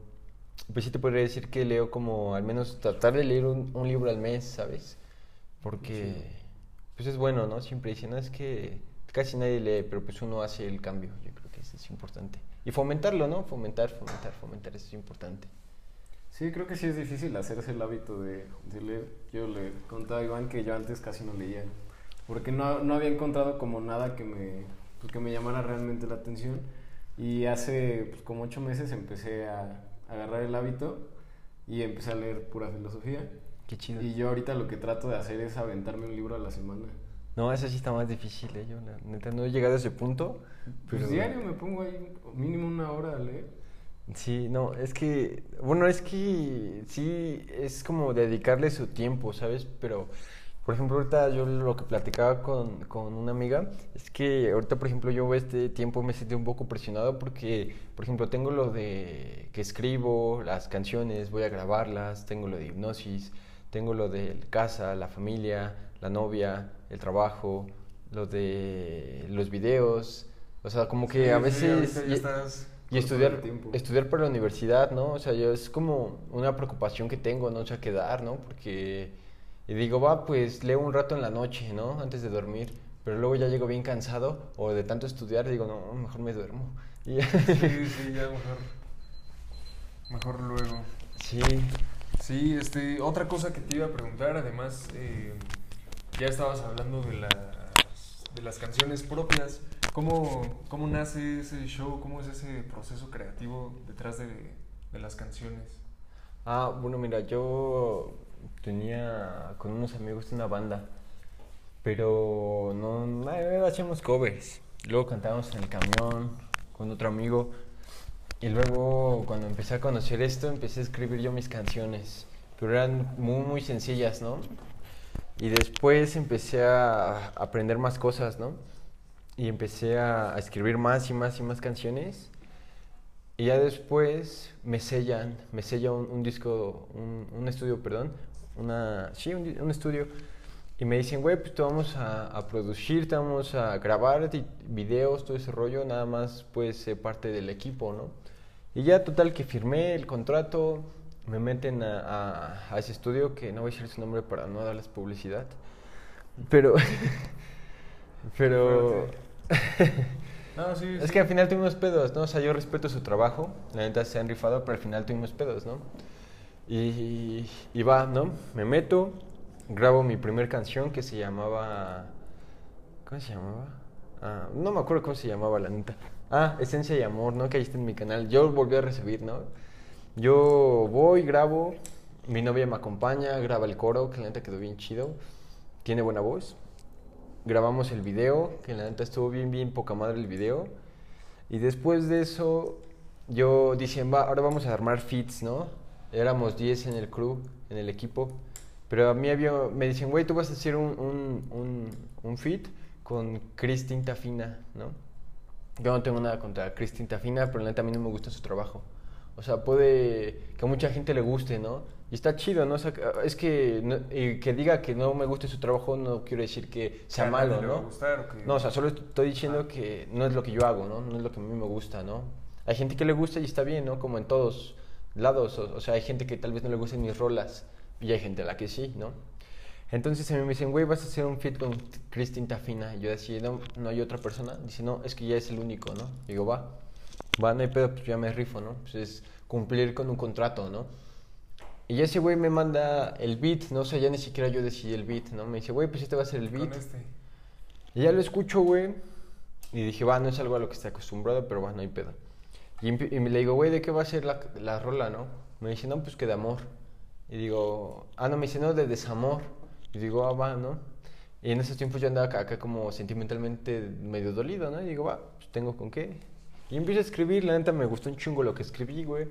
pues sí te podría decir que leo como al menos tratar de leer un, un libro al mes, ¿sabes? Porque pues es bueno, ¿no? Siempre dicen, no, es que casi nadie lee, pero pues uno hace el cambio, yo creo que eso es importante. Y fomentarlo, ¿no? Fomentar, fomentar, fomentar, eso es importante. Sí, creo que sí es difícil hacerse el hábito de, de leer. Yo le contaba a Iván que yo antes casi no leía, porque no, no había encontrado como nada que me, pues, que me llamara realmente la atención. Y hace pues, como ocho meses empecé a, a agarrar el hábito y empecé a leer pura filosofía. Qué chido. Y yo ahorita lo que trato de hacer es aventarme un libro a la semana. No, eso sí está más difícil, ¿eh? Yo neta no he llegado a ese punto. Pues pero- diario me pongo ahí mínimo una hora a leer. Sí, no, es que, bueno, es que sí, es como dedicarle su tiempo, ¿sabes? Pero, por ejemplo, ahorita yo lo que platicaba con, con una amiga es que ahorita, por ejemplo, yo este tiempo me sentí un poco presionado porque, por ejemplo, tengo lo de que escribo las canciones, voy a grabarlas, tengo lo de hipnosis, tengo lo de casa, la familia, la novia, el trabajo, lo de los videos, o sea, como que Sí, a veces... ya y- estás y Corto estudiar, estudiar para la universidad, ¿no? O sea, yo es como una preocupación que tengo, ¿no? O sea, quedar, ¿no? Porque y digo, va, pues leo un rato en la noche, ¿no? Antes de dormir. Pero luego ya llego bien cansado o de tanto estudiar, digo, no, mejor me duermo. Y ya- Sí, sí, ya mejor. Mejor luego. sí, Sí, este, otra cosa que te iba a preguntar, además, eh, ya estabas hablando de las, de las canciones propias. ¿Cómo, ¿Cómo nace ese show? ¿Cómo es ese proceso creativo detrás de, de las canciones? Ah, bueno, mira, yo tenía con unos amigos una banda, pero no, no hacíamos covers. Luego cantábamos en el camión con otro amigo. Y luego cuando empecé a conocer esto, empecé a escribir yo mis canciones, pero eran muy, muy sencillas, ¿no? Y después empecé a aprender más cosas, ¿no? Y empecé a, escribir más y más y más canciones. Y ya después me sellan, me sella un, disco, un, estudio, perdón, una, sí, un estudio. Y me dicen, güey, pues te vamos a, a producir, te vamos a grabar videos, todo ese rollo, nada más puedes ser parte del equipo, ¿no? Y ya total que firmé el contrato, me meten a, a- a ese estudio, que no voy a decir su nombre para no darles publicidad, pero Pero... No, sí, Es sí. que al final tuvimos pedos, ¿no? O sea, yo respeto su trabajo, la neta se han rifado, pero al final tuvimos pedos, ¿no? Y, y va, ¿no? Me meto, grabo mi primer canción que se llamaba... ¿Cómo se llamaba? Ah, no me acuerdo cómo se llamaba, la neta. Ah, Esencia y Amor, ¿no? Que ahí está en mi canal. Yo volví a recibir, ¿no? Yo voy, grabo, mi novia me acompaña, graba el coro, que la neta quedó bien chido, tiene buena voz grabamos el video, que la neta estuvo bien, bien poca madre el video. Y después de eso, yo dije, va, ahora vamos a armar fits, ¿no? Éramos 10 en el crew, en el equipo. Pero a mí había, me dicen, güey, tú vas a hacer un, un, un, un fit con Chris Tinta Fina, ¿no? Yo no tengo nada contra Chris Tinta Fina, pero la neta a mí no me gusta su trabajo. O sea, puede que a mucha gente le guste, ¿no? Y está chido, ¿no? O sea, es que, no- y que diga que no me guste su trabajo no quiero decir que sea malo, ¿no? gustar, o que- No, o sea, solo estoy diciendo Ah. que no es lo que yo hago, ¿no? No es lo que a mí me gusta, ¿no? Hay gente que le gusta y está bien, ¿no? Como en todos lados. O, o sea, hay gente que tal vez no le gusten mis rolas y hay gente a la que sí, ¿no? Entonces a mí me dicen, güey, vas a hacer un fit con Cristin Tafina. Y yo decía, no, no hay otra persona. Dice, no, es que ya es el único, ¿no? Digo, va, va, no hay pedo, pues ya me rifo, ¿no? Pues es cumplir con un contrato, ¿no? Y ese güey me manda el beat, no o sea, ya ni siquiera yo decidí el beat, ¿no? Me dice, güey, pues este va a ser el beat. Con este. Y ya lo escucho, güey. Y dije, va, no es algo a lo que esté acostumbrado, pero va, no hay pedo. Y, y le digo, güey, ¿de qué va a ser la, la rola, no? Me dice, no, pues que de amor. Y digo, ah, no, me dice, no, de desamor. Y digo, ah, va, ¿no? Y en esos tiempos yo andaba acá, acá como sentimentalmente medio dolido, ¿no? Y digo, va, pues tengo con qué. Y empiezo a escribir, la neta me gustó un chingo lo que escribí, güey.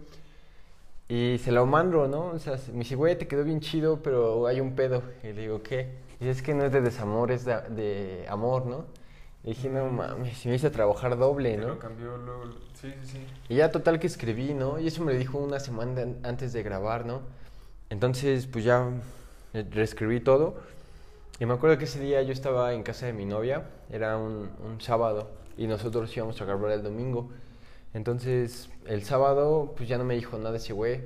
Y se lo mando, ¿no? O sea, me dice, güey, te quedó bien chido, pero hay un pedo. Y le digo, ¿qué? Y dice, es que no es de desamor, es de, de amor, ¿no? Y dije, no mames, y me hice trabajar doble, ¿no? lo cambió luego. Sí, sí, sí. Y ya total que escribí, ¿no? Y eso me lo dijo una semana an- antes de grabar, ¿no? Entonces, pues ya eh, reescribí todo. Y me acuerdo que ese día yo estaba en casa de mi novia, era un, sábado, y nosotros íbamos a grabar el domingo. Entonces, el sábado, pues ya no me dijo nada ese güey.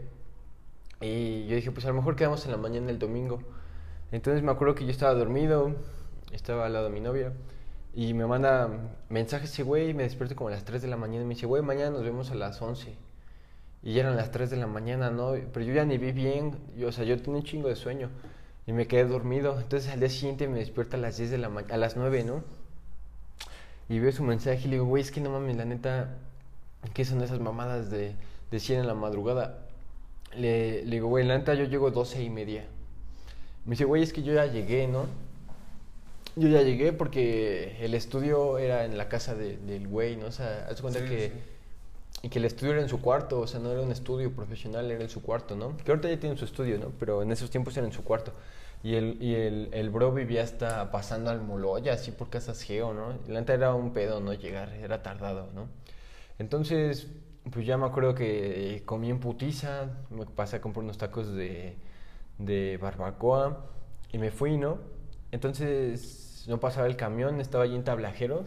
Y yo dije, pues a lo mejor quedamos en la mañana el domingo. Entonces me acuerdo que yo estaba dormido, estaba al lado de mi novia, y me manda mensaje ese güey, me despierto como a las 3 de la mañana, y me dice, güey, mañana nos vemos a las 11. Y ya eran las 3 de la mañana, ¿no? Pero yo ya ni vi bien, yo, o sea, yo tenía un chingo de sueño, y me quedé dormido. Entonces al día siguiente me despierto a las 10 de la mañana, a las 9, ¿no? Y veo su mensaje y le digo, güey, es que no mames, la neta, ¿qué son esas mamadas de, de 100 en la madrugada? Le, le digo, güey, la neta yo llego 12 y media. Me dice, güey, es que yo ya llegué, ¿no? Yo ya llegué porque el estudio era en la casa de- del güey, ¿no? O sea, haz cuenta Sí, que, sí. Y que el estudio era en su cuarto, o sea, no era un estudio profesional, era en su cuarto, ¿no? Que ahorita ya tiene su estudio, ¿no? Pero en esos tiempos era en su cuarto. Y el, y el, el bro vivía hasta pasando al Moloya, así por casas geo, ¿no? La neta era un pedo no llegar, era tardado, ¿no? Entonces, pues ya me acuerdo que comí en putiza, me pasé a comprar unos tacos de, de barbacoa y me fui, ¿no? Entonces no pasaba el camión, estaba allí en Tablajeros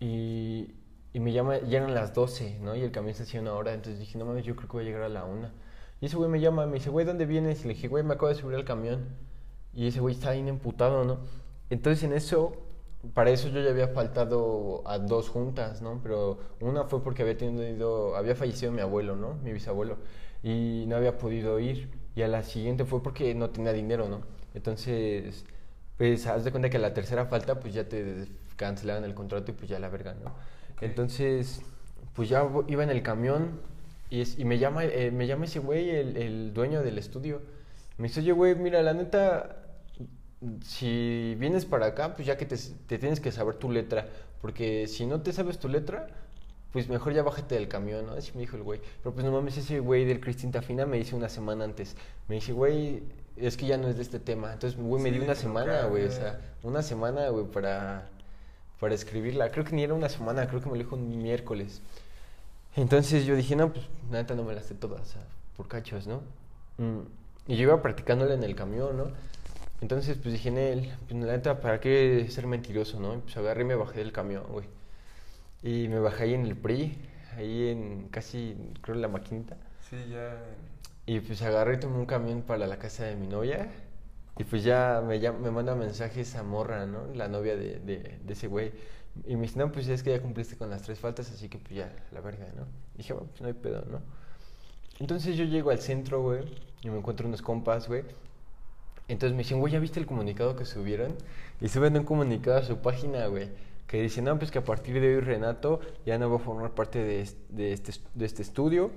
y, y me llama, ya eran las 12, ¿no? Y el camión se hacía una hora, entonces dije, no mames, yo creo que voy a llegar a la una. Y ese güey me llama, me dice, güey, ¿dónde vienes? Y le dije, güey, me acabo de subir al camión. Y ese güey está bien emputado, ¿no? Entonces en eso, para eso yo ya había faltado a dos juntas, ¿no? Pero una fue porque había tenido, había fallecido mi abuelo, ¿no? Mi bisabuelo. Y no había podido ir. Y a la siguiente fue porque no tenía dinero, ¿no? Entonces, pues haz de cuenta que a la tercera falta, pues ya te cancelaron el contrato y pues ya la verga, ¿no? Entonces, pues ya iba en el camión y, es- y me, llama, eh, me llama ese güey, el, el dueño del estudio. Me dice, oye, güey, mira, la neta, si vienes para acá, pues ya que te, te tienes que saber tu letra, porque si no te sabes tu letra, pues mejor ya bájate del camión, ¿no? Así me dijo el güey. Pero pues no mames, ese güey del Cristín Tafina me dice una semana antes. Me dice, güey, es que ya no es de este tema. Entonces, güey, me dio una semana, güey, o sea, una semana, güey, para, para escribirla. Creo que ni era una semana, creo que me lo dijo un miércoles. Entonces yo dije, no, pues la neta no me las sé todas, o sea, por cachos, ¿no? Mm, Y yo iba practicándola en el camión, ¿no? Entonces, pues dije en él, pues la neta, ¿para qué ser mentiroso, no? Y pues agarré y me bajé del camión, güey. Y me bajé ahí en el PRI, ahí en casi, creo, en la maquinita. Sí, ya. Y pues agarré y tomé un camión para la casa de mi novia. Y pues ya me, llama- me manda mensajes a Morra, ¿no? La novia de, de, ese güey. Y me dice, no, pues es que ya cumpliste con las tres faltas, así que pues ya, la verga, ¿no? Y dije, bueno, pues no hay pedo, ¿no? Entonces yo llego al centro, güey, y me encuentro unos compas, güey. Entonces me dicen, güey, ¿ya viste el comunicado que subieron? Y suben un comunicado a su página, güey, que dice, no, pues que a partir de hoy Renato ya no va a formar parte de, de, este, est- de este estudio.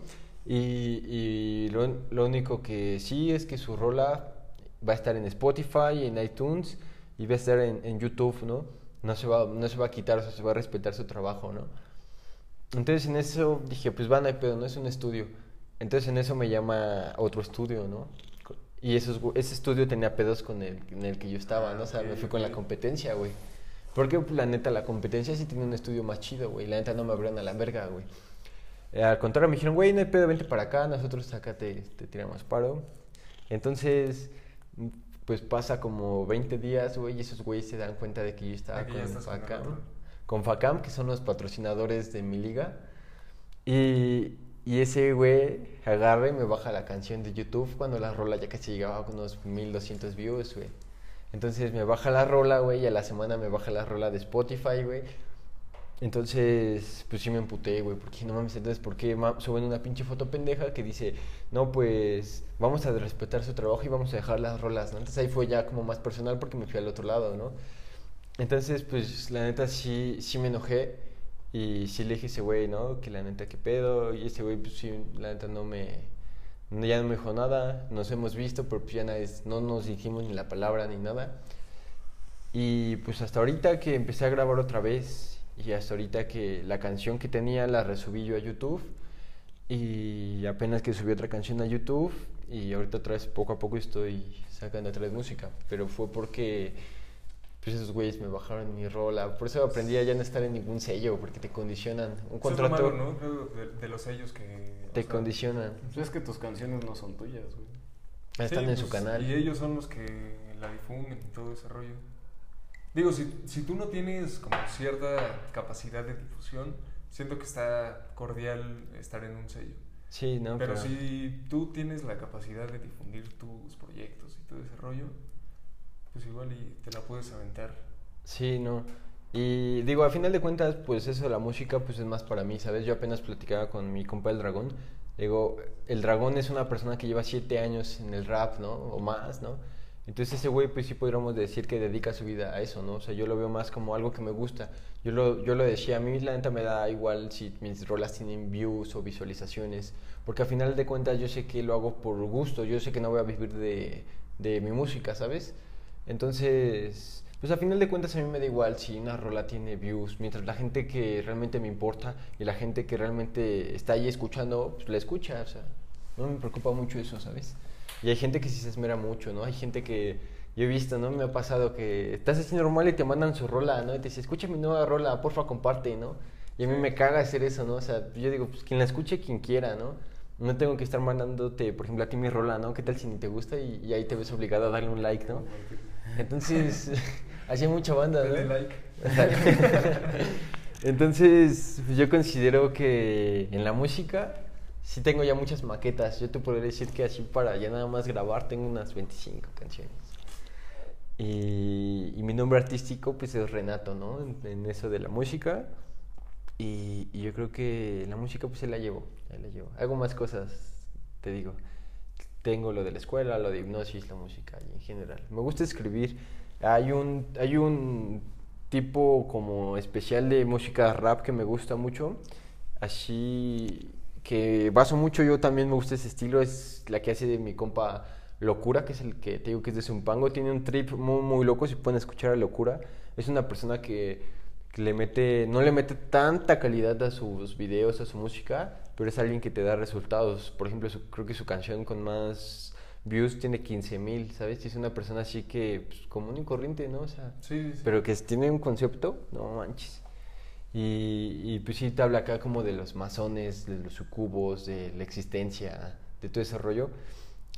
Y, y lo, lo único que sí es que su rola va a estar en Spotify, en iTunes y va a estar en, en YouTube, ¿no? No se, va, no se va a quitar, o sea, se va a respetar su trabajo, ¿no? Entonces en eso dije, pues va, no hay pedo, no es un estudio. Entonces en eso me llama otro estudio, ¿no? Y esos, ese estudio tenía pedos con el en el que yo estaba, ¿no? O sea, me fui con la competencia, güey. Porque la neta, la competencia sí tiene un estudio más chido, güey. La neta no me abrieron a la verga, güey. Eh, al contrario, me dijeron, güey, no hay pedo, vente para acá, nosotros acá te, te tiramos paro. Entonces, pues pasa como 20 días, güey, y esos güeyes se dan cuenta de que yo estaba ya con Facam. Con Facam, que son los patrocinadores de mi liga. Y, y ese güey agarra y me baja la canción de YouTube cuando la rola ya casi llegaba a unos 1200 views, güey. Entonces me baja la rola, güey, y a la semana me baja la rola de Spotify, güey. Entonces, pues sí me emputé, güey, porque no mames, entonces, ¿por qué suben una pinche foto pendeja que dice, no, pues vamos a respetar su trabajo y vamos a dejar las rolas, ¿no? Entonces ahí fue ya como más personal porque me fui al otro lado, ¿no? Entonces, pues la neta sí, sí me enojé y sí le dije a ese güey, ¿no? Que la neta, qué pedo, y ese güey, pues sí, la neta no me, ya no me dijo nada, nos hemos visto, pero pues ya nadie- no nos dijimos ni la palabra ni nada. Y pues hasta ahorita que empecé a grabar otra vez y hasta ahorita que la canción que tenía la resubí yo a YouTube y apenas que subí otra canción a YouTube y ahorita otra vez poco a poco estoy sacando otra vez música, pero fue porque pues esos güeyes me bajaron mi rola, por eso aprendí a ya no estar en ningún sello porque te condicionan, un Eso es lo contrato malo, ¿no? Creo de, de los sellos que... te sea, condicionan, Pues es que tus canciones no son tuyas, güey. Están sí, en su pues, canal. Y ellos son los que la difunden y todo ese rollo. Digo, si, si tú no tienes como cierta capacidad de difusión, siento que está cordial estar en un sello. Sí, no, pero, si tú tienes la capacidad de difundir tus proyectos y todo ese rollo, pues igual y te la puedes aventar. Sí, no. Y digo, a final de cuentas, pues eso de la música, pues es más para mí, ¿sabes? Yo apenas platicaba con mi compa el dragón. Digo, el dragón es una persona que lleva siete años en el rap, ¿no? O más, ¿no? Entonces ese güey, pues sí podríamos decir que dedica su vida a eso, ¿no? O sea, yo lo veo más como algo que me gusta. Yo lo, yo lo decía, a mí la neta me da igual si mis rolas tienen views o visualizaciones, porque a final de cuentas yo sé que lo hago por gusto, yo sé que no voy a vivir de, de mi música, ¿sabes? Entonces, pues a final de cuentas a mí me da igual si una rola tiene views, mientras la gente que realmente me importa y la gente que realmente está ahí escuchando, pues la escucha, o sea, no me preocupa mucho eso, ¿sabes? Y hay gente que sí se esmera mucho, ¿no? Hay gente que yo he visto, ¿no? Me ha pasado que estás haciendo normal y te mandan su rola, ¿no? Y te dice, escucha mi nueva rola, porfa, comparte, ¿no? Y a mí me caga hacer eso, ¿no? O sea, yo digo, pues quien la escuche, quien quiera, ¿no? No tengo que estar mandándote, por ejemplo, a ti mi rola, ¿no? ¿Qué tal si ni te gusta? Y, y ahí te ves obligado a darle un like, ¿no? Entonces, hacía mucha banda, ¿no? Dale like. Entonces, pues, yo considero que en la música sí tengo ya muchas maquetas. Yo te podría decir que así para ya nada más grabar tengo unas 25 canciones. Y, mi nombre artístico pues es Renato, ¿no? En, eso de la música. Y, yo creo que la música pues se la llevo, ahí la llevo. Hago más cosas, te digo. Tengo lo de la escuela, lo de hipnosis, la música y en general. Me gusta escribir. Hay un, hay un tipo como especial de música rap que me gusta mucho. Así que baso mucho, yo también me gusta ese estilo. Es la que hace de mi compa Locura, que es el que te digo que es de Zumpango. Tiene un trip muy, muy loco, si pueden escuchar a Locura. Es una persona que, que le mete, no le mete tanta calidad a sus videos, a su música, pero es alguien que te da resultados. Por ejemplo, su- creo que su canción con más views tiene 15 mil, ¿sabes? Y es una persona así que, pues, común y corriente, ¿no? O sea, Sí, sí. pero que tiene un concepto, no manches. Y, y pues sí te habla acá como de los masones, de los sucubos, de la existencia, de todo ese rollo.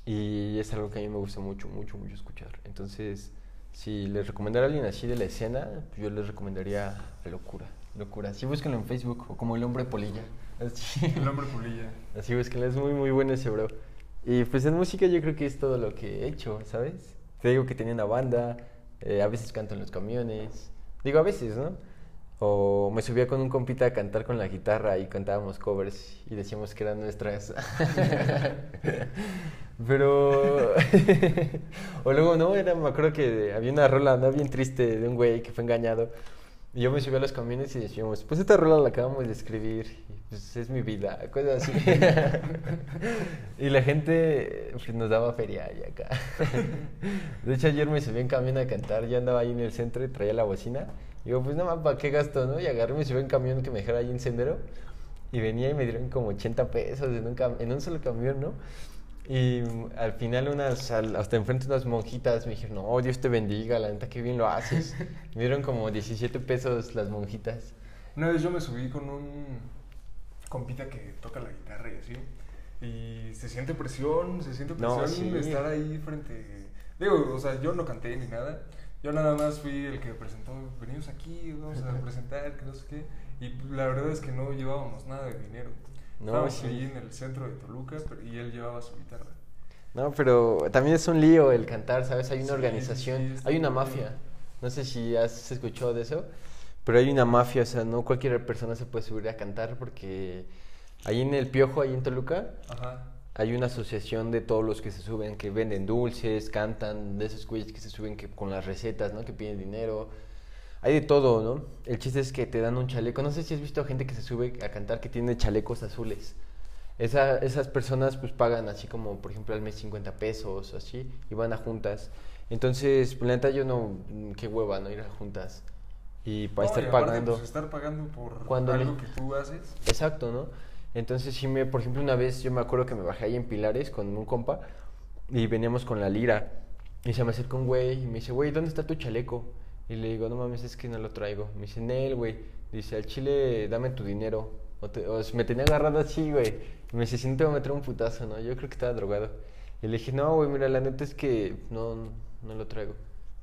Y es algo que a mí me gusta mucho, mucho, mucho escuchar. Entonces, si les recomendara a alguien así de la escena, pues yo les recomendaría a Locura. Locura. Así búsquenlo en Facebook o como el hombre polilla. Así, El hombre pulilla. así búsquenlo, es muy, muy bueno ese bro. Y pues en música yo creo que es todo lo que he hecho, ¿sabes? Te digo que tenía una banda, eh, a veces canto en los camiones. Digo a veces, ¿no? O me subía con un compita a cantar con la guitarra y cantábamos covers y decíamos que eran nuestras. Pero. o luego, no, era, me acuerdo que había una rola ¿no? bien triste de un güey que fue engañado. Y yo me subí a los camiones y decíamos, pues esta rola la acabamos de escribir, pues es mi vida, cosas así. y la gente pues, nos daba feria y acá. de hecho, ayer me subí en camión a cantar, yo andaba ahí en el centro y traía la bocina. Digo, pues nada más, ¿para qué gasto, no? Y agarré me subí en camión que me dejara ahí en sendero. Y venía y me dieron como 80 pesos en un, en un solo camión, ¿no? Y al final unas, hasta enfrente unas monjitas me dijeron, no, Dios te bendiga, la neta que bien lo haces. me dieron como 17 pesos las monjitas. Una vez yo me subí con un compita que toca la guitarra y así. Y se siente presión, se siente presión de estar ahí frente... Digo, o sea, yo no canté ni nada. Yo nada más fui el que presentó, venimos aquí, vamos a presentar, que no sé qué. Y la verdad es que no llevábamos nada de dinero. No, sí. ahí en el centro de Toluca y él llevaba su guitarra. No, pero también es un lío el cantar, ¿sabes? Hay una organización, hay una mafia. No sé si has escuchado de eso, pero hay una mafia, o sea, no cualquier persona se puede subir a cantar porque ahí en el Piojo, ahí en Toluca, hay una asociación de todos los que se suben, que venden dulces, cantan, de esos güeyes que se suben que, con las recetas, ¿no? Que piden dinero hay de todo, ¿no? El chiste es que te dan un chaleco. No sé si has visto a gente que se sube a cantar que tiene chalecos azules. Esa, esas personas pues pagan así como, por ejemplo, al mes 50 pesos, así, y van a juntas. Entonces, pues, la neta yo no, qué hueva, ¿no? Ir a juntas. Y para estar pagando. Pues, estar pagando por algo que tú haces. Exacto, ¿no? Entonces, sí me, por ejemplo, una vez yo me acuerdo que me bajé ahí en Pilares con un compa y veníamos con la lira. Y se me acerca un güey y me dice, güey, ¿dónde está tu chaleco? Y le digo, no mames, es que no lo traigo. Me dice, Nel, güey. Dice, al chile, dame tu dinero. Me tenía agarrado así, güey. Y me dice, si no te voy a meter un putazo, ¿no? Yo creo que estaba drogado. Y le dije, no, güey, mira, la neta es que no, no lo traigo.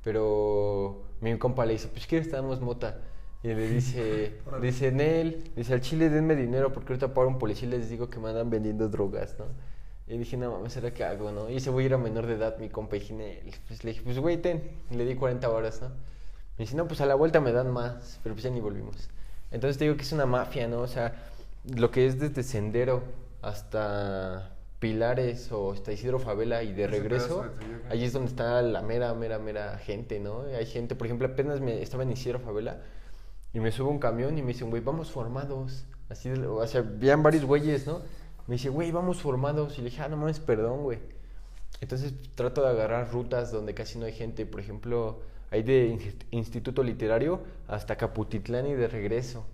Pero mi compa le dice, pues quieres te damos mota. Y le dice, dice, Nel, dice, al chile denme dinero porque ahorita para un policía les digo que me andan vendiendo drogas, ¿no? Y dije, no mames, ¿será que hago, no? Y ese güey era menor de edad, mi compa. Y dije, pues le dije, pues güey, ten. Y le di 40 horas, ¿no? Me dice, no, pues a la vuelta me dan más, pero pues ya ni volvimos. Entonces te digo que es una mafia, ¿no? O sea, lo que es desde Sendero hasta Pilares o hasta Isidro Favela y de regreso, ahí es donde está la mera, mera, mera gente, ¿no? Hay gente, por ejemplo, apenas me estaba en Isidro Favela y me subo un camión y me dicen, güey, vamos formados. Así, o sea, vean varios güeyes, ¿no? Me dice, güey, vamos formados. Y le dije, ah, no mames, perdón, güey. Entonces trato de agarrar rutas donde casi no hay gente. Por ejemplo, hay de Instituto Literario hasta Caputitlán y de regreso.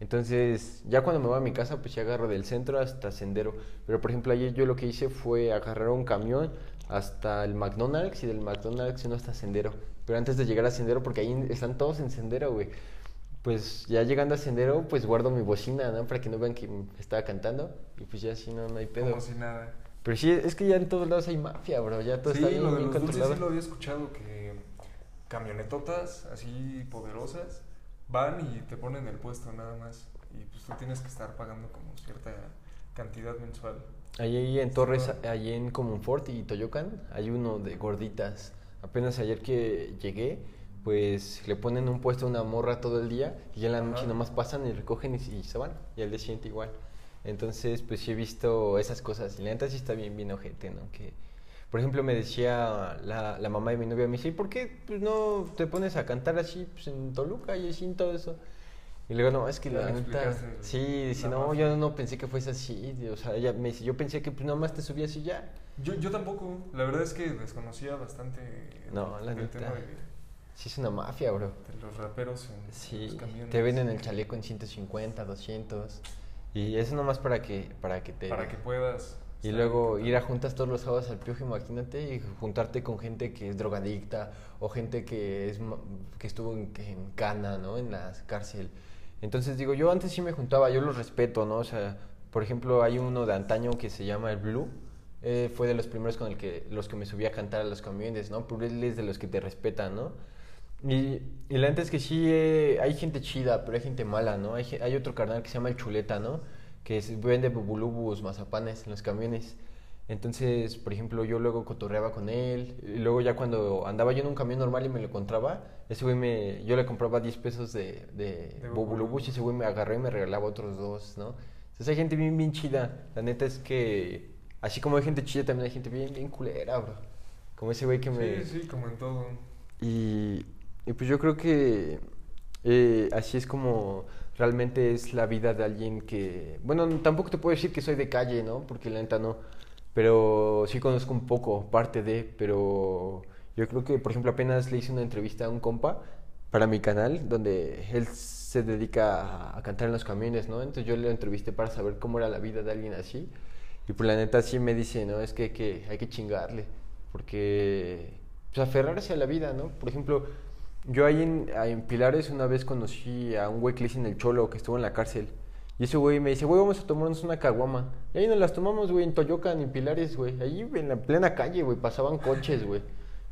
Entonces, ya cuando me voy a mi casa, pues ya agarro del centro hasta Sendero. Pero, por ejemplo, ayer yo lo que hice fue agarrar un camión hasta el McDonald's y del McDonald's no hasta Sendero. Pero antes de llegar a Sendero, porque ahí están todos en Sendero, güey. Pues ya llegando a Sendero, pues guardo mi bocina, ¿no? Para que no vean que estaba cantando. Y pues ya así no, no hay pedo. Como si nada. Pero sí, es que ya en todos lados hay mafia, bro. Ya todo está bien, lo de los controlado. sí lo había escuchado que camionetotas así poderosas van y te ponen el puesto nada más. Y pues tú tienes que estar pagando como cierta cantidad mensual. Ahí en Torres, ahí en Comunfort y Toyocan, hay uno de gorditas. Apenas ayer que llegué, pues le ponen un puesto a una morra todo el día y en la noche nomás pasan y recogen y, se van. Y al día siguiente igual. Entonces, pues sí he visto esas cosas. Y la neta sí está bien, bien ojete, ¿no? Que por ejemplo, me decía la, la mamá de mi novia, me dice, ¿y por qué pues, no te pones a cantar así pues, en Toluca y así en todo eso? Y le digo, no, es que la neta... Sí, dice, no, yo no pensé que fuese así. O sea, ella me dice, yo pensé que pues más te subías y ya. Yo, yo tampoco. La verdad es que desconocía bastante no, la neta. Sí, es una mafia, bro. De los raperos en sí, los camiones. Te venden el chaleco en 150, 200. Y eso nomás para que, para que te... Para que puedas y luego ir a juntas todos los sábados al piojo, imagínate, y juntarte con gente que es drogadicta o gente que, es, que estuvo en, en cana, ¿no? En la cárcel. Entonces digo, yo antes sí me juntaba, yo los respeto, ¿no? O sea, por ejemplo, hay uno de antaño que se llama el Blue. Eh, fue de los primeros con el que, los que me subí a cantar a los camiones, ¿no? Pero él es de los que te respetan, ¿no? Y, y la neta es que sí, eh, hay gente chida, pero hay gente mala, ¿no? Hay, hay otro carnal que se llama el Chuleta, ¿no? que vende bubulubus, mazapanes en los camiones. Entonces, por ejemplo, yo luego cotorreaba con él. Y luego ya cuando andaba yo en un camión normal y me lo encontraba, ese güey me... Yo le compraba 10 pesos de, de, De Bubulubus y ese güey me agarró y me regalaba otros dos, ¿no? Entonces hay gente bien, bien chida. La neta es que... Así como hay gente chida, también hay gente bien, bien culera, bro. Como ese güey que me... Sí, sí, como en todo. Y, y pues yo creo que eh, así es como realmente es la vida de alguien que... Bueno, tampoco te puedo decir que soy de calle, ¿no? Porque la neta no. Pero sí conozco un poco, parte de, pero yo creo que, por ejemplo, apenas le hice una entrevista a un compa para mi canal, donde él se dedica a, cantar en los camiones, ¿no? Entonces yo le entrevisté para saber cómo era la vida de alguien así. Y pues la neta sí me dice, ¿no? Es que, que hay que chingarle, porque pues aferrarse a la vida, ¿no? Por ejemplo, yo ahí en, en Pilares una vez conocí a un güey que le dicen el Cholo, que estuvo en la cárcel. Y ese güey me dice, güey, vamos a tomarnos una caguama. Y ahí nos las tomamos, güey, en Toyocan, en Pilares, güey. Ahí en la plena calle, güey, pasaban coches, güey.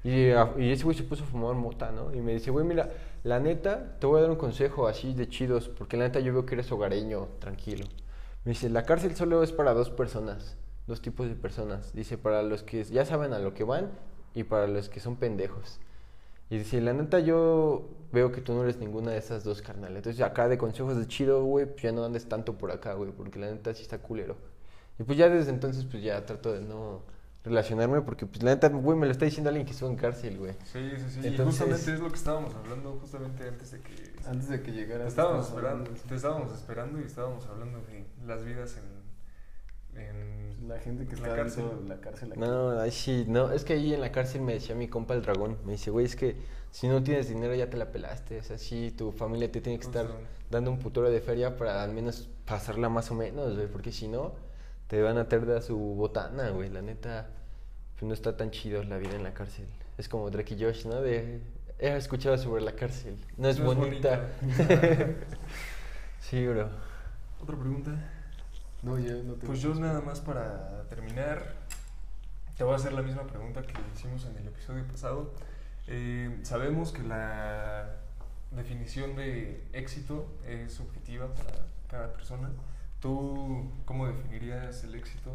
Y, y ese güey se puso a fumar mota, ¿no? Y me dice, güey, mira, la neta, te voy a dar un consejo así de chidos, porque la neta yo veo que eres hogareño, tranquilo. Me dice, la cárcel solo es para dos personas, dos tipos de personas. Dice, para los que ya saben a lo que van y para los que son pendejos. Y dice, la neta yo veo que tú no eres ninguna de esas dos, carnal. Entonces acá de consejos de chido, güey, pues ya no andes tanto por acá, güey, porque la neta sí está culero. Y pues ya desde entonces pues ya trato de no relacionarme porque pues la neta, güey, me lo está diciendo alguien que estuvo en cárcel, güey. Sí, sí, sí. y justamente es lo que estábamos hablando, justamente antes de que... Antes de que llegara. Te estábamos esperando, te estábamos esperando y estábamos hablando de las vidas en... en La gente que La está cárcel. dentro de la cárcel. aquí. No, ay, sí, no, es que ahí en la cárcel me decía mi compa el dragón, me dice, güey, es que si no tienes dinero ya te la pelaste, o sea, sí, tu familia te tiene que estar dando un putero de feria para al menos pasarla más o menos, güey, porque si no, te van a tener de su botana, güey, la neta, pues no está tan chido la vida en la cárcel. Es como Drake y Josh, ¿no? De, he escuchado sobre la cárcel, no es No es bonita. sí, bro. Otra pregunta. No, ya no te Pues yo nada más para terminar, te voy a hacer la misma pregunta que hicimos en el episodio pasado. Eh, sabemos que la definición de éxito es subjetiva para cada persona. ¿Tú cómo definirías el éxito?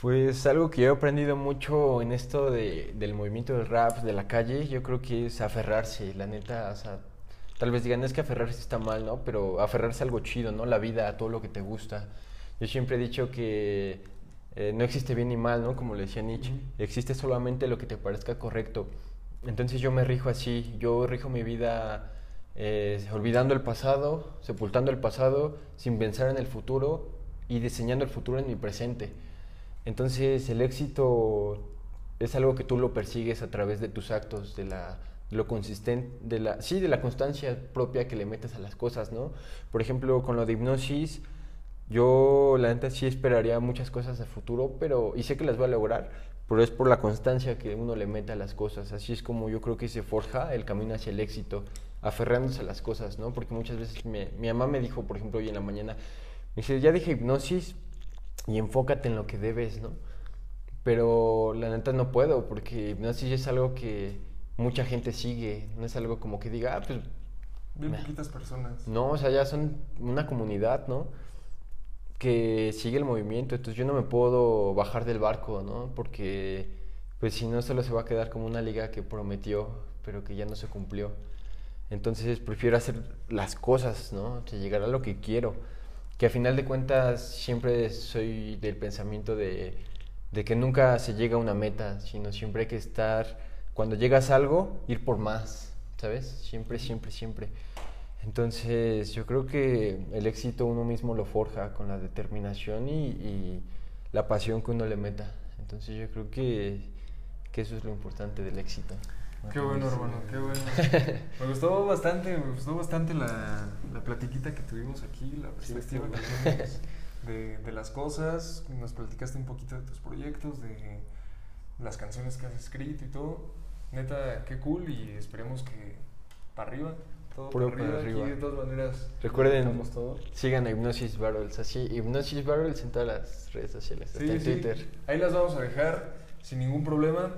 Pues algo que yo he aprendido mucho en esto de, del movimiento del rap, de la calle, yo creo que es aferrarse, la neta, o sea, tal vez digan, es que aferrarse está mal, ¿no? Pero aferrarse a algo chido, ¿no? La vida, a todo lo que te gusta. Yo siempre he dicho que eh, no existe bien ni mal, ¿no? Como le decía Nietzsche, existe solamente lo que te parezca correcto. Entonces yo me rijo así, yo rijo mi vida eh, olvidando el pasado, sepultando el pasado, sin pensar en el futuro y diseñando el futuro en mi presente. Entonces el éxito es algo que tú lo persigues a través de tus actos, de la lo consistente, de la sí, de la constancia propia que le metes a las cosas, ¿no? Por ejemplo, con lo de hipnosis, yo la neta sí esperaría muchas cosas a futuro, pero y sé que las voy a lograr, pero es por la constancia que uno le mete a las cosas. Así es como yo creo que se forja el camino hacia el éxito, aferrándose a las cosas, ¿no? Porque muchas veces mi mamá me dijo, por ejemplo, hoy en la mañana, me dice, ya dije hipnosis y enfócate en lo que debes, ¿no? Pero la neta no puedo, porque hipnosis es algo que mucha gente sigue, no es algo como que diga, ah, pues Bien Nah. poquitas personas. no, o sea, ya son una comunidad, ¿no? Que sigue el movimiento, entonces yo no me puedo bajar del barco, ¿no? Porque, pues si no, solo se va a quedar como una liga que prometió, pero que ya no se cumplió. Entonces prefiero hacer las cosas, ¿no? O sea, llegar a lo que quiero. Que a final de cuentas siempre soy del pensamiento de, de que nunca se llega a una meta, sino siempre hay que estar, cuando llegas a algo, ir por más, ¿sabes? Siempre, siempre, siempre. Entonces yo creo que el éxito uno mismo lo forja con la determinación y, y la pasión que uno le meta. Entonces yo creo que, que eso es lo importante del éxito. Qué bueno, hermano, qué bueno. Me gustó bastante, me gustó bastante la, la platiquita que tuvimos aquí, la Sí, perspectiva que tenemos de, de las cosas. Nos platicaste un poquito de tus proyectos, de las canciones que has escrito y todo. Neta, qué cool y esperemos que para arriba, todo Puro para arriba. arriba. Aquí de todas maneras, Recuerden, todo. sigan a Hypnosis Barrels, así, Hypnosis Barrels en todas las redes sociales, hasta Sí, en sí. Twitter. Ahí las vamos a dejar sin ningún problema.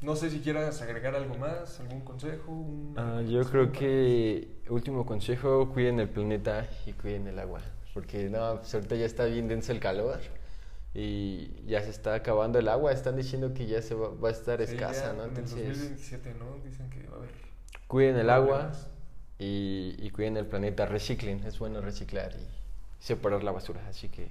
No sé si quieras agregar algo más, algún consejo. un- Ah, yo creo que, último consejo, cuiden el planeta y cuiden el agua. Porque no, pues ahorita ya está bien denso el calor. Y ya se está acabando el agua. Están diciendo que ya se va, va a estar Sí, escasa, ya ¿no? En el Entonces, 2027, ¿no? Dicen que va a haber. cuiden el agua y, y cuiden el planeta. Reciclen, es bueno reciclar y separar la basura. Así que.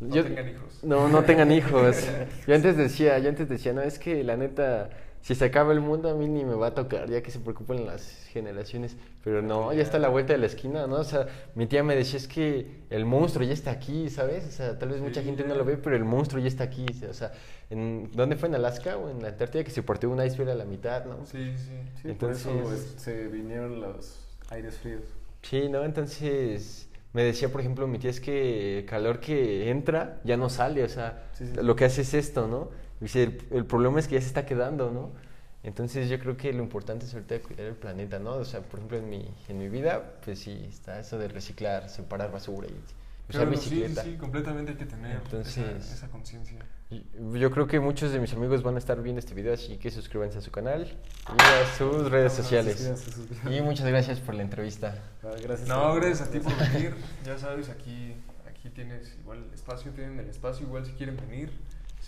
No yo- tengan hijos. No, no tengan hijos. Yo antes decía, yo antes decía, no, es que la neta, si se acaba el mundo a mí ni me va a tocar, ya que se preocupen las generaciones. Pero no, ya está a la vuelta de la esquina, ¿no? O sea, mi tía me decía, es que el monstruo ya está aquí, ¿sabes? O sea, tal vez mucha Sí, gente no lo ve, pero el monstruo ya está aquí. O sea, ¿en, ¿dónde fue? ¿En Alaska o en la Antártida que se partió un iceberg a la mitad, no? Sí, sí. Sí, Entonces- por eso es- se vinieron los aires fríos. Sí, ¿no? Entonces me decía, por ejemplo, mi tía es que el calor que entra ya no sale, o sea, Sí, sí. lo que hace es esto, ¿no? Dice, el, el problema es que ya se está quedando, ¿no? Entonces yo creo que lo importante es ahorita cuidar el planeta, ¿no? O sea, por ejemplo, en mi, en mi vida, pues sí, está eso de reciclar, separar basura y usar Claro, sí, sí, bicicleta. sí, completamente hay que tener Entonces- esa, esa conciencia. Yo creo que muchos de mis amigos van a estar viendo este video, así que suscríbanse a su canal y a sus redes sociales. Suscríbanse, suscríbanse. Y muchas gracias por la entrevista. Ah, Gracias. No, gracias a ti por venir. Ya sabes, aquí, aquí tienes igual el espacio, tienen el espacio, igual si quieren venir,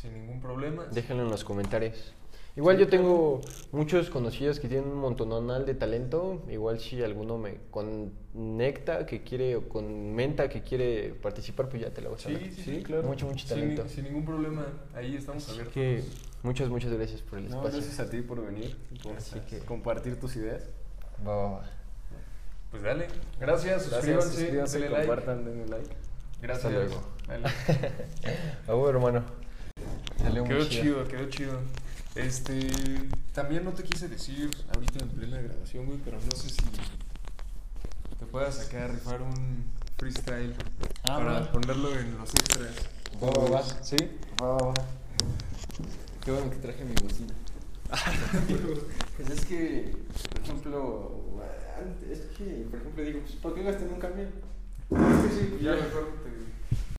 sin ningún problema. Déjenlo en los comentarios. Igual yo tengo muchos conocidos que tienen un montonal de talento. Igual si alguno me conecta que quiere o comenta que quiere participar, pues ya te lo voy a Sí, saber. sí, sí, claro. Mucho, mucho Sin talento. Sin, ningún problema, ahí estamos Así abiertos. que muchas, muchas gracias por el No, espacio. gracias a ti por venir, por Así que- compartir tus ideas. Va, va, va. Pues dale. Gracias, Gracias, suscríbanse, suscríbanse, denle like. compartan, denle like. Gracias. Hasta luego. Dale. A ver, hermano. Salió muy Quedó chido. chido, quedó chido. Este, también no te quise decir ahorita en plena grabación, güey, pero no sé si te puedas acá rifar un freestyle Ah, para ponerlo en los extras. Va, va, va. ¿Sí? Va, va, va. Qué bueno que traje mi bocina. pues es que, por ejemplo, es que, por ejemplo, digo, pues, ¿por qué gastan un camión? Sí, ya mejor te